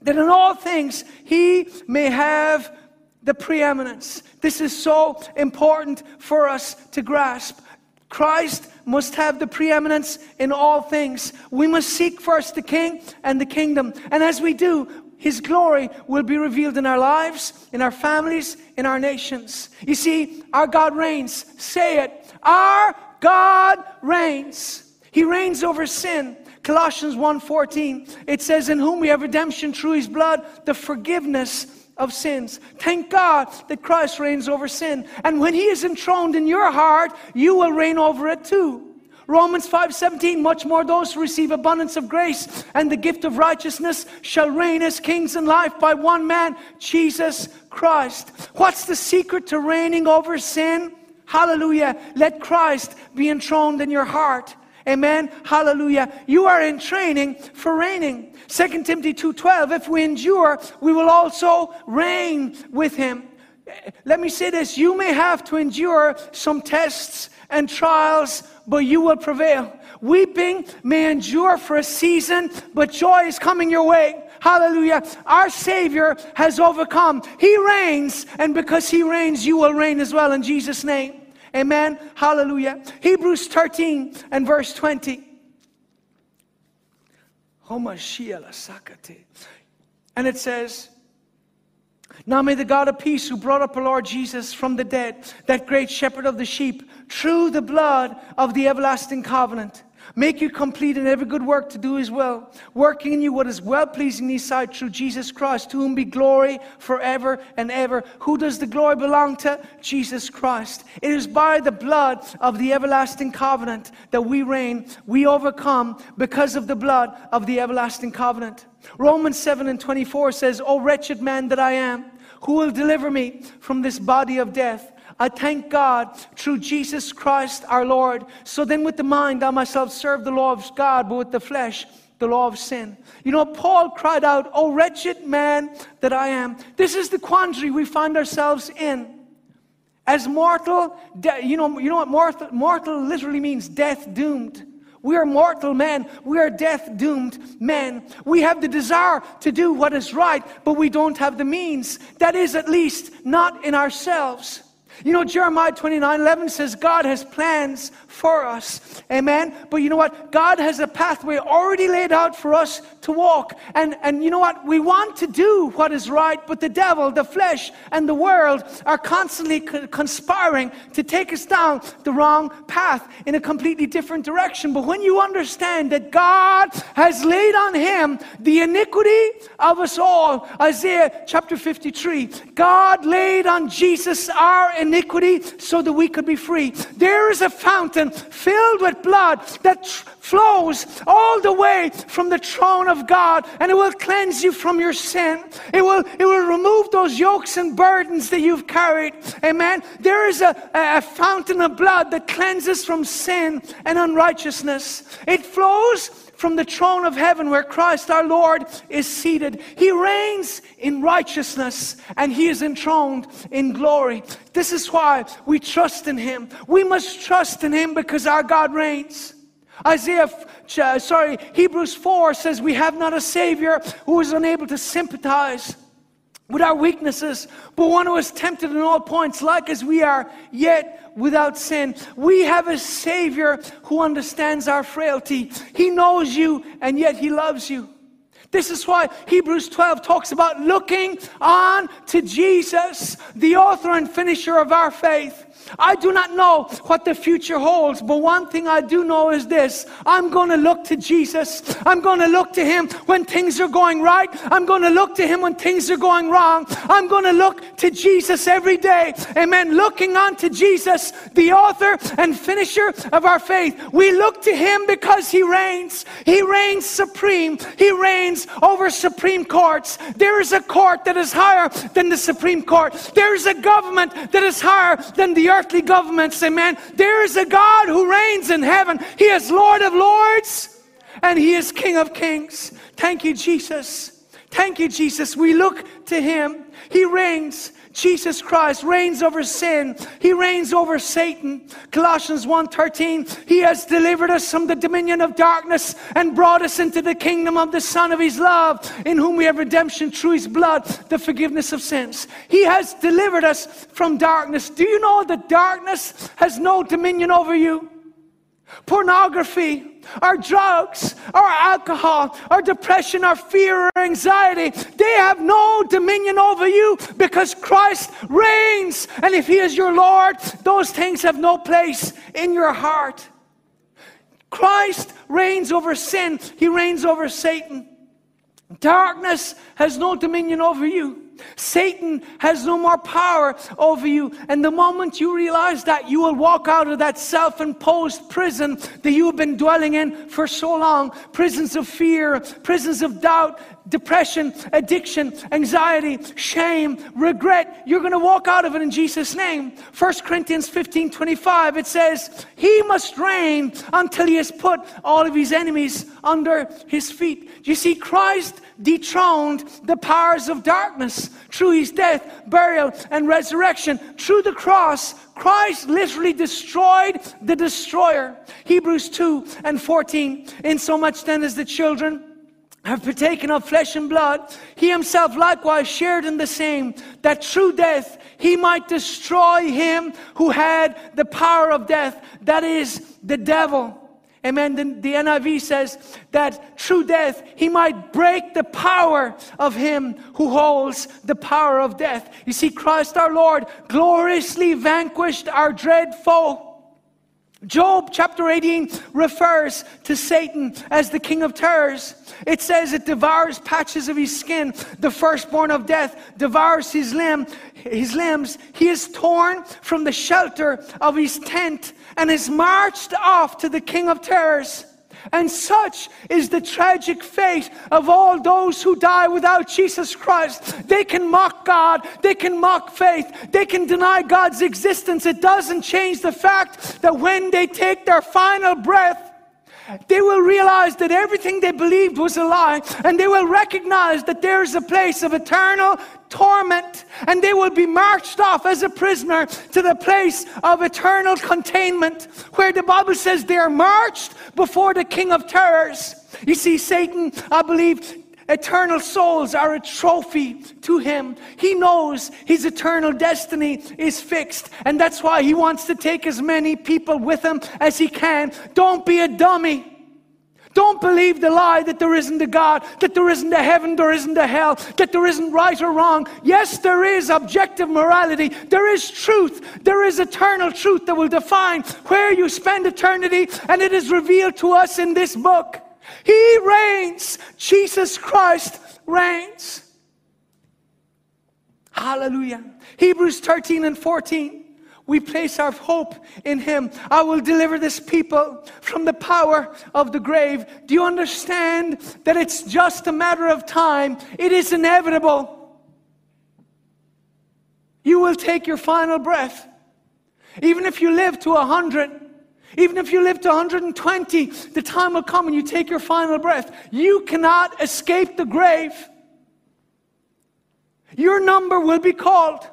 that in all things he may have the preeminence. This is so important for us to grasp. Christ must have the preeminence in all things. We must seek first the King and the kingdom. And as we do, his glory will be revealed in our lives, in our families, in our nations. You see, our God reigns. Say it. Our God reigns. He reigns over sin. Colossians 1:14, it says, In whom we have redemption through his blood, the forgiveness of sins. Thank God that Christ reigns over sin. And when he is enthroned in your heart, you will reign over it too. Romans 5:17 much more those who receive abundance of grace and the gift of righteousness shall reign as kings in life by one man Jesus Christ. What's the secret to reigning over sin? Hallelujah. Let Christ be enthroned in your heart. Amen. Hallelujah. You are in training for reigning. 2 Timothy 2:12 If we endure, we will also reign with him. Let me say this, you may have to endure some tests and trials, but you will prevail. Weeping may endure for a season, but joy is coming your way. Hallelujah. Our Savior has overcome. He reigns, and because He reigns, you will reign as well in Jesus' name. Amen. Hallelujah. Hebrews 13 and verse 20. And it says, Now may the God of peace, who brought up our Lord Jesus from the dead, that great shepherd of the sheep, through the blood of the everlasting covenant, Make you complete in every good work to do his will, working in you what is well pleasing in his sight through Jesus Christ, to whom be glory forever and ever. Who does the glory belong to? Jesus Christ. It is by the blood of the everlasting covenant that we reign. We overcome because of the blood of the everlasting covenant. Romans 7 and 24 says, O wretched man that I am, who will deliver me from this body of death? I thank God through Jesus Christ our Lord. So then, with the mind, I myself serve the law of God, but with the flesh, the law of sin. You know, Paul cried out, Oh, wretched man that I am. This is the quandary we find ourselves in. As mortal, you know, you know what mortal, mortal literally means death doomed. We are mortal men. We are death doomed men. We have the desire to do what is right, but we don't have the means. That is at least not in ourselves. You know, Jeremiah 29 11 says God has plans for us. Amen. But you know what? God has a pathway already laid out for us to walk. And, and you know what? We want to do what is right, but the devil, the flesh, and the world are constantly conspiring to take us down the wrong path in a completely different direction. But when you understand that God has laid on him the iniquity of us all, Isaiah chapter 53, God laid on Jesus our iniquity so that we could be free. There is a fountain filled with blood that flows all the way from the throne of God and it will cleanse you from your sin. It will, it will remove those yokes and burdens that you've carried. Amen. There is a, a fountain of blood that cleanses from sin and unrighteousness. It flows from the throne of heaven where Christ our Lord is seated. He reigns in righteousness and he is enthroned in glory. This is why we trust in him. We must trust in him because our God reigns. Isaiah, uh, sorry, Hebrews 4 says we have not a Savior who is unable to sympathize with our weaknesses, but one who is tempted in all points, like as we are, yet without sin. We have a Savior who understands our frailty. He knows you, and yet He loves you. This is why Hebrews 12 talks about looking on to Jesus, the author and finisher of our faith. I do not know what the future holds, but one thing I do know is this I'm going to look to Jesus. I'm going to look to Him when things are going right. I'm going to look to Him when things are going wrong. I'm going to look to Jesus every day. Amen. Looking unto Jesus, the author and finisher of our faith. We look to Him because He reigns. He reigns supreme. He reigns over supreme courts. There is a court that is higher than the Supreme Court. There is a government that is higher than the earthly governments. Amen. There is a God who reigns in heaven. He is Lord of lords and He is King of kings. Thank you, Jesus. Thank you, Jesus. We look to Him. He reigns. Jesus Christ reigns over sin. He reigns over Satan. Colossians 1:13. He has delivered us from the dominion of darkness and brought us into the kingdom of the Son of his love, in whom we have redemption through his blood, the forgiveness of sins. He has delivered us from darkness. Do you know that darkness has no dominion over you? Pornography, our drugs, our alcohol, our depression, our fear, our anxiety, they have no dominion over you because Christ reigns. And if He is your Lord, those things have no place in your heart. Christ reigns over sin, He reigns over Satan. Darkness has no dominion over you. Satan has no more power over you. And the moment you realize that, you will walk out of that self imposed prison that you've been dwelling in for so long prisons of fear, prisons of doubt, depression, addiction, anxiety, shame, regret. You're going to walk out of it in Jesus' name. 1 Corinthians 15 25, it says, He must reign until He has put all of His enemies under His feet. You see, Christ dethroned the powers of darkness through His death, burial, and resurrection. Through the cross, Christ literally destroyed the destroyer. Hebrews 2 and 14. In so much then as the children, have partaken of flesh and blood, he himself likewise shared in the same, that through death he might destroy him who had the power of death, that is, the devil. Amen. The, the NIV says that through death he might break the power of him who holds the power of death. You see, Christ our Lord gloriously vanquished our dread foe. Job chapter 18 refers to Satan as the king of terrors. It says it devours patches of his skin. The firstborn of death devours his limb, his limbs. He is torn from the shelter of his tent and is marched off to the king of terrors. And such is the tragic fate of all those who die without Jesus Christ. They can mock God, they can mock faith, they can deny God's existence. It doesn't change the fact that when they take their final breath, they will realize that everything they believed was a lie, and they will recognize that there is a place of eternal torment, and they will be marched off as a prisoner to the place of eternal containment, where the Bible says they are marched before the King of terrors. You see, Satan, I believe, eternal souls are a trophy to him. He knows his eternal destiny is fixed, and that's why he wants to take as many people with him as he can. Don't be a dummy. Don't believe the lie that there isn't a God, that there isn't a heaven, there isn't a hell, that there isn't right or wrong. Yes, there is objective morality. There is truth. There is eternal truth that will define where you spend eternity, and it is revealed to us in this book. He reigns. Jesus Christ reigns. Hallelujah. Hebrews 13 and 14. We place our hope in Him. I will deliver this people from the power of the grave. Do you understand that it's just a matter of time? It is inevitable. You will take your final breath. Even if you live to a hundred, even if you live to 120, the time will come when you take your final breath. You cannot escape the grave. Your number will be called.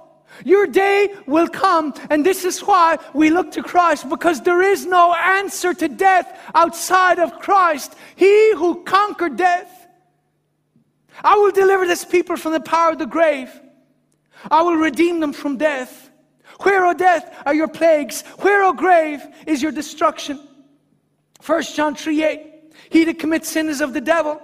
Your day will come, and this is why we look to Christ because there is no answer to death outside of Christ. He who conquered death. I will deliver this people from the power of the grave. I will redeem them from death. Where, O death, are your plagues? Where, O grave, is your destruction? 1 John 3 8. He that commits sin is of the devil.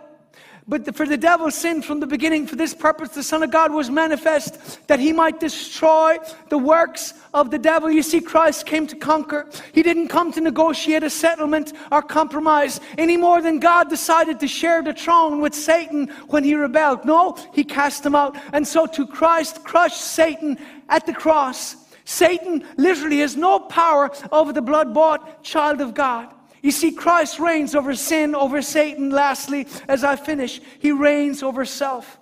But for the devil sinned from the beginning. For this purpose, the Son of God was manifest that he might destroy the works of the devil. You see, Christ came to conquer. He didn't come to negotiate a settlement or compromise any more than God decided to share the throne with Satan when he rebelled. No, he cast him out. And so to Christ crushed Satan at the cross. Satan literally has no power over the blood bought child of God. You see, Christ reigns over sin, over Satan. Lastly, as I finish, he reigns over self.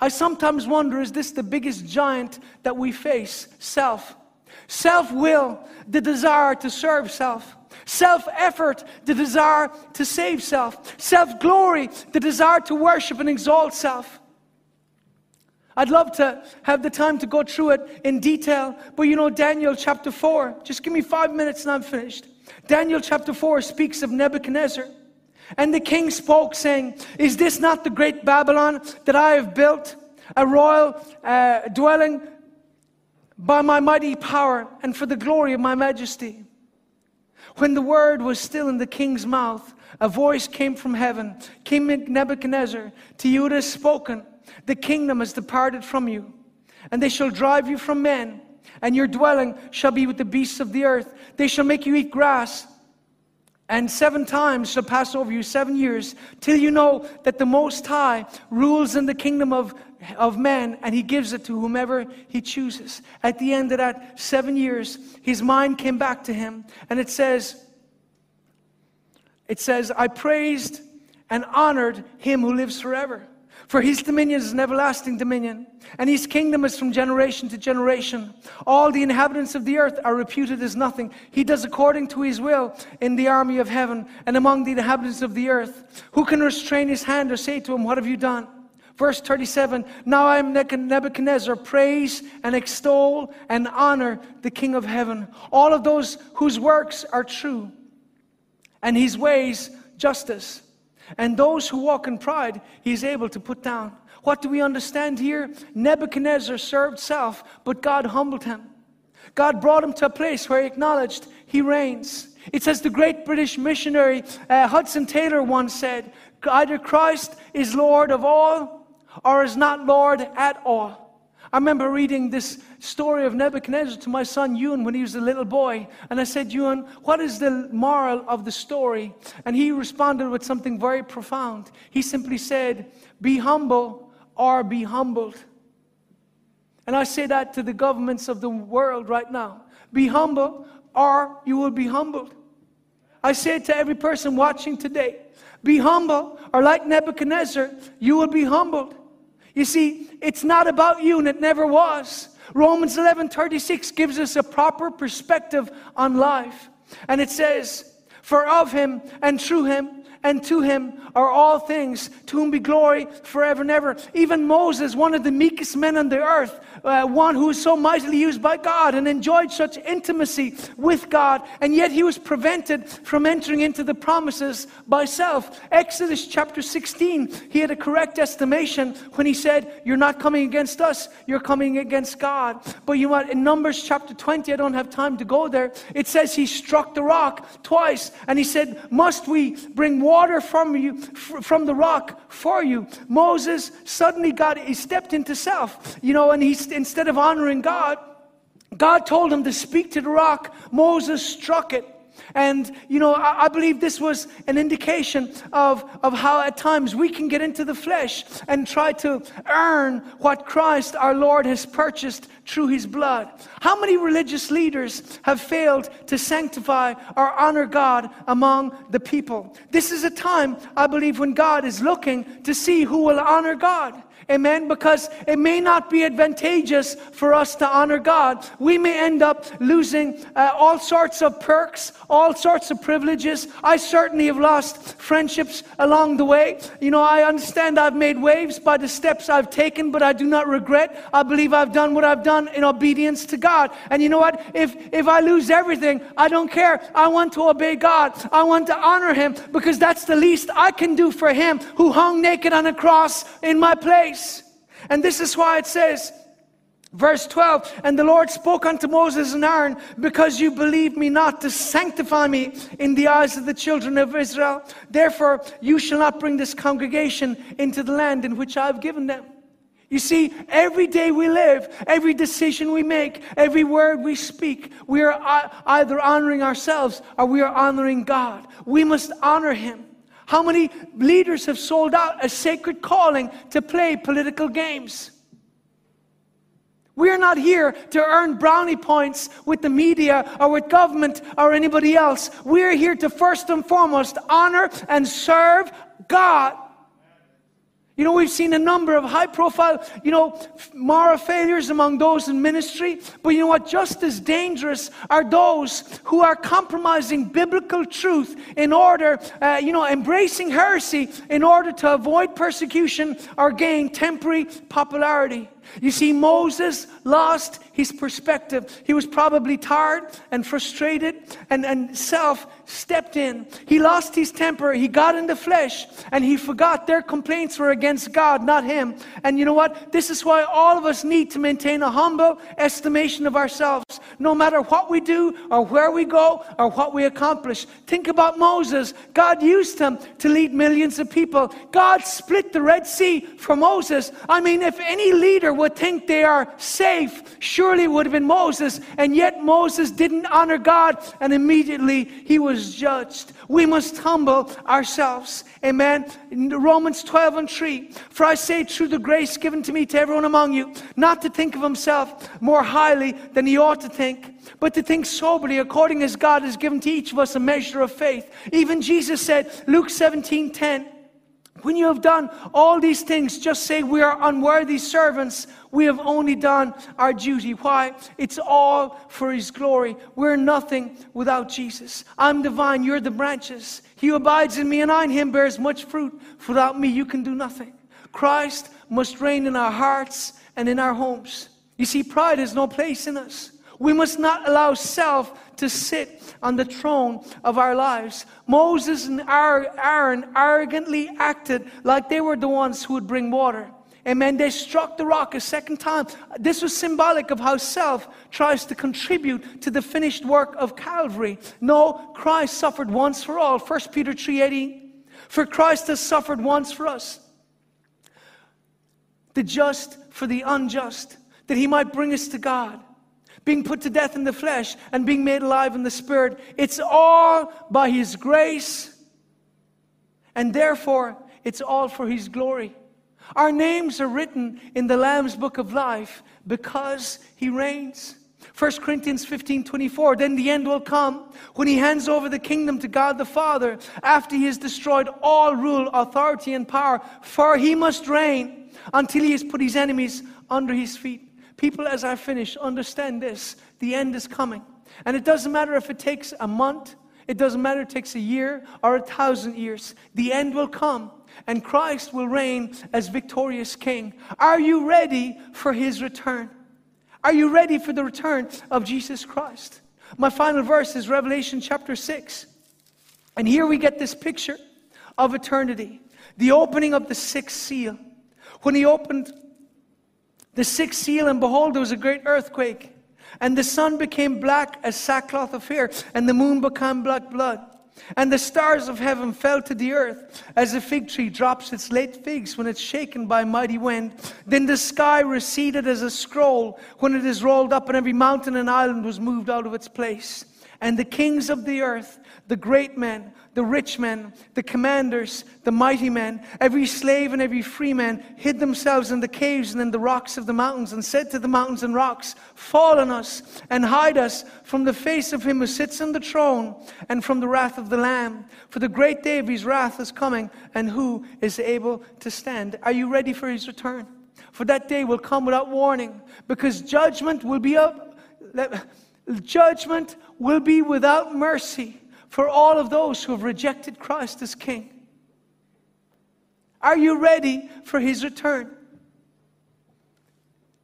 I sometimes wonder is this the biggest giant that we face? Self. Self will, the desire to serve self. Self effort, the desire to save self. Self glory, the desire to worship and exalt self. I'd love to have the time to go through it in detail, but you know, Daniel chapter 4, just give me five minutes and I'm finished. Daniel chapter 4 speaks of Nebuchadnezzar. And the king spoke, saying, Is this not the great Babylon that I have built, a royal uh, dwelling by my mighty power and for the glory of my majesty? When the word was still in the king's mouth, a voice came from heaven King Nebuchadnezzar, to you it is spoken, The kingdom has departed from you, and they shall drive you from men and your dwelling shall be with the beasts of the earth. They shall make you eat grass, and seven times shall pass over you, seven years, till you know that the Most High rules in the kingdom of, of men, and he gives it to whomever he chooses. At the end of that seven years, his mind came back to him, and it says, it says, I praised and honored him who lives forever. For his dominion is an everlasting dominion, and his kingdom is from generation to generation. All the inhabitants of the earth are reputed as nothing. He does according to his will in the army of heaven and among the inhabitants of the earth. Who can restrain his hand or say to him, What have you done? Verse 37 Now I am Nebuchadnezzar, praise and extol and honor the King of heaven, all of those whose works are true, and his ways justice. And those who walk in pride, he's able to put down. What do we understand here? Nebuchadnezzar served self, but God humbled him. God brought him to a place where he acknowledged he reigns. It says the great British missionary uh, Hudson Taylor once said, either Christ is Lord of all or is not Lord at all. I remember reading this story of Nebuchadnezzar to my son Ewan when he was a little boy. And I said, Ewan, what is the moral of the story? And he responded with something very profound. He simply said, Be humble or be humbled. And I say that to the governments of the world right now. Be humble or you will be humbled. I say it to every person watching today. Be humble, or like Nebuchadnezzar, you will be humbled. You see, it's not about you and it never was. Romans 11:36 gives us a proper perspective on life. And it says, "For of him and through him and to him are all things, to whom be glory forever and ever." Even Moses, one of the meekest men on the earth, uh, one who was so mightily used by God and enjoyed such intimacy with God, and yet he was prevented from entering into the promises by self. Exodus chapter 16, he had a correct estimation when he said, You're not coming against us, you're coming against God. But you know what? In Numbers chapter 20, I don't have time to go there, it says he struck the rock twice, and he said, Must we bring water from you, from the rock for you? Moses suddenly got, he stepped into self, you know, and he, instead of honoring God, God told him to speak to the rock. Moses struck it. And, you know, I, I, believe this was an indication of, of how at times we can get into the flesh and try to earn what Christ our Lord has purchased through his blood. How many religious leaders have failed to sanctify or honor God among the people? This is a time, I believe, when God is looking to see who will honor God. Amen. Because it may not be advantageous for us to honor God. We may end up losing uh, all sorts of perks, all sorts of privileges. I certainly have lost friendships along the way. You know, I understand I've made waves by the steps I've taken, but I do not regret. I believe I've done what I've done in obedience to God. And you know what? If, if I lose everything, I don't care. I want to obey God. I want to honor Him because that's the least I can do for Him who hung naked on a cross in my place. And this is why it says, Verse 12, and the Lord spoke unto Moses and Aaron, because you believe me not to sanctify me in the eyes of the children of Israel. Therefore, you shall not bring this congregation into the land in which I have given them. You see, every day we live, every decision we make, every word we speak, we are uh, either honoring ourselves or we are honoring God. We must honor Him. How many leaders have sold out a sacred calling to play political games? We are not here to earn brownie points with the media or with government or anybody else. We are here to first and foremost honor and serve God. You know, we've seen a number of high profile, you know, moral failures among those in ministry. But you know what? Just as dangerous are those who are compromising biblical truth in order, uh, you know, embracing heresy in order to avoid persecution or gain temporary popularity. You see, Moses lost his perspective. He was probably tired and frustrated, and, and self stepped in. He lost his temper. He got in the flesh, and he forgot their complaints were against God, not him. And you know what? This is why all of us need to maintain a humble estimation of ourselves, no matter what we do, or where we go, or what we accomplish. Think about Moses. God used him to lead millions of people. God split the Red Sea for Moses. I mean, if any leader would think they are safe, surely would have been Moses. And yet Moses didn't honor God, and immediately he was judged. We must humble ourselves. Amen. In Romans 12 and 3. For I say, through the grace given to me to everyone among you, not to think of himself more highly than he ought to think, but to think soberly according as God has given to each of us a measure of faith. Even Jesus said, Luke 17 10. When you have done all these things, just say, We are unworthy servants. We have only done our duty. Why? It's all for His glory. We're nothing without Jesus. I'm the vine, you're the branches. He who abides in me and I in Him bears much fruit. Without me, you can do nothing. Christ must reign in our hearts and in our homes. You see, pride has no place in us. We must not allow self to sit on the throne of our lives. Moses and Aaron arrogantly acted like they were the ones who would bring water. Amen. They struck the rock a second time. This was symbolic of how self tries to contribute to the finished work of Calvary. No, Christ suffered once for all. 1 Peter 3:18. For Christ has suffered once for us. The just for the unjust, that he might bring us to God being put to death in the flesh and being made alive in the spirit. It's all by His grace, and therefore it's all for His glory. Our names are written in the Lamb's book of life because He reigns. 1 Corinthians 15 24, then the end will come when he hands over the kingdom to God the Father after he has destroyed all rule, authority, and power. For he must reign until he has put his enemies under his feet. People, as I finish, understand this the end is coming. And it doesn't matter if it takes a month, it doesn't matter if it takes a year or a thousand years. The end will come and Christ will reign as victorious king. Are you ready for his return? Are you ready for the return of Jesus Christ? My final verse is Revelation chapter 6. And here we get this picture of eternity the opening of the sixth seal. When he opened the sixth seal, and behold, there was a great earthquake, and the sun became black as sackcloth of hair, and the moon became black blood. And the stars of heaven fell to the earth as a fig tree drops its late figs when it's shaken by a mighty wind. Then the sky receded as a scroll when it is rolled up, and every mountain and island was moved out of its place. And the kings of the earth, the great men, the rich men, the commanders, the mighty men, every slave and every free man hid themselves in the caves and in the rocks of the mountains and said to the mountains and rocks, Fall on us and hide us from the face of him who sits on the throne and from the wrath of the Lamb. For the great day of his wrath is coming, and who is able to stand? Are you ready for his return? For that day will come without warning, because judgment will be up. Judgment will be without mercy for all of those who have rejected Christ as King? Are you ready for His return?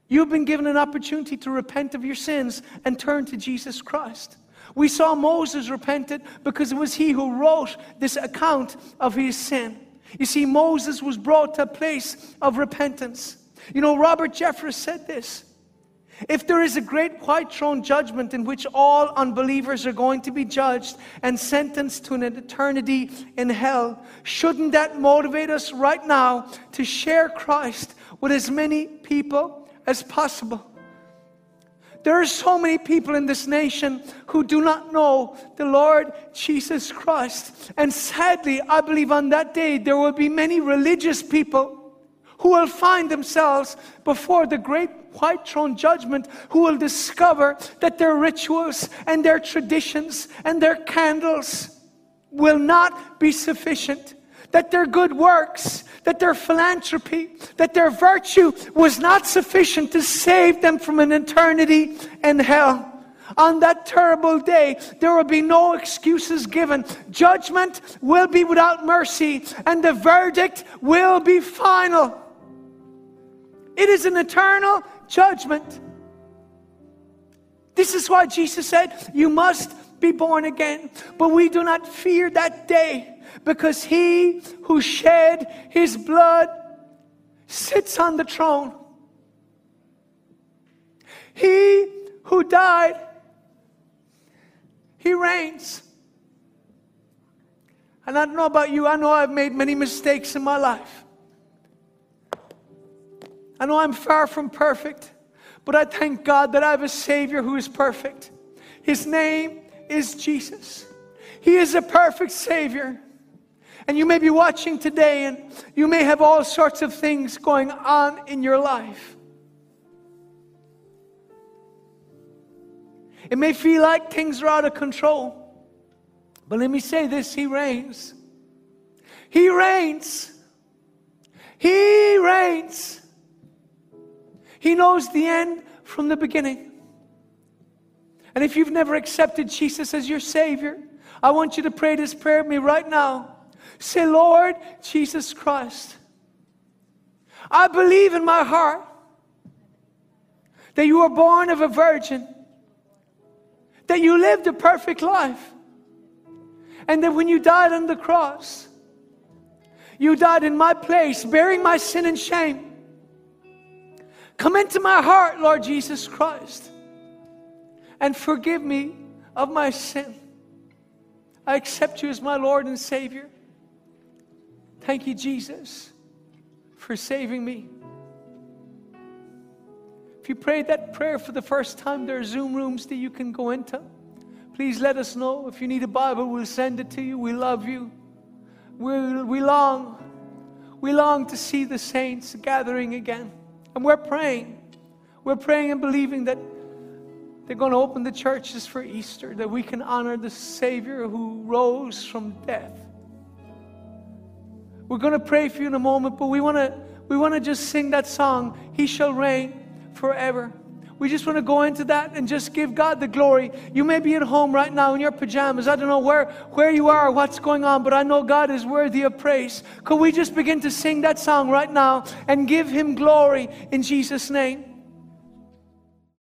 You've been given an opportunity to repent of your sins and turn to Jesus Christ. We saw Moses repented because it was he who wrote this account of his sin. You see, Moses was brought to a place of repentance. You know, Robert Jeffress said this if there is a great white throne judgment in which all unbelievers are going to be judged and sentenced to an eternity in hell, shouldn't that motivate us right now to share Christ with as many people as possible? There are so many people in this nation who do not know the Lord Jesus Christ. And sadly, I believe on that day there will be many religious people who will find themselves before the great white throne judgment, who will discover that their rituals and their traditions and their candles will not be sufficient, that their good works, that their philanthropy, that their virtue was not sufficient to save them from an eternity in hell. On that terrible day, there will be no excuses given. Judgment will be without mercy, and the verdict will be final. It is an eternal judgment. This is why Jesus said, You must be born again. But we do not fear that day because he who shed his blood sits on the throne. He who died, he reigns. And I don't know about you, I know I've made many mistakes in my life. I know I'm far from perfect, but I thank God that I have a Savior who is perfect. His name is Jesus. He is a perfect Savior. And you may be watching today and you may have all sorts of things going on in your life. It may feel like things are out of control. But let me say this He reigns. He reigns. He reigns. He knows the end from the beginning. And if you've never accepted Jesus as your Savior, I want you to pray this prayer with me right now. Say, Lord Jesus Christ, I believe in my heart that you were born of a virgin, that you lived a perfect life, and that when you died on the cross, you died in my place, bearing my sin and shame. Come into my heart, Lord Jesus Christ, and forgive me of my sin. I accept you as my Lord and Savior. Thank you, Jesus, for saving me. If you prayed that prayer for the first time, there are Zoom rooms that you can go into. Please let us know. If you need a Bible, we'll send it to you. We love you. we we long, we long to see the saints gathering again. And we're praying. We're praying and believing that they're going to open the churches for Easter, that we can honor the Savior who rose from death. We're going to pray for you in a moment, but we want to we want to just sing that song, He shall reign forever. We just want to go into that and just give God the glory. You may be at home right now in your pajamas. I don't know where, where you are, what's going on, but I know God is worthy of praise. Could we just begin to sing that song right now and give Him glory in Jesus' name?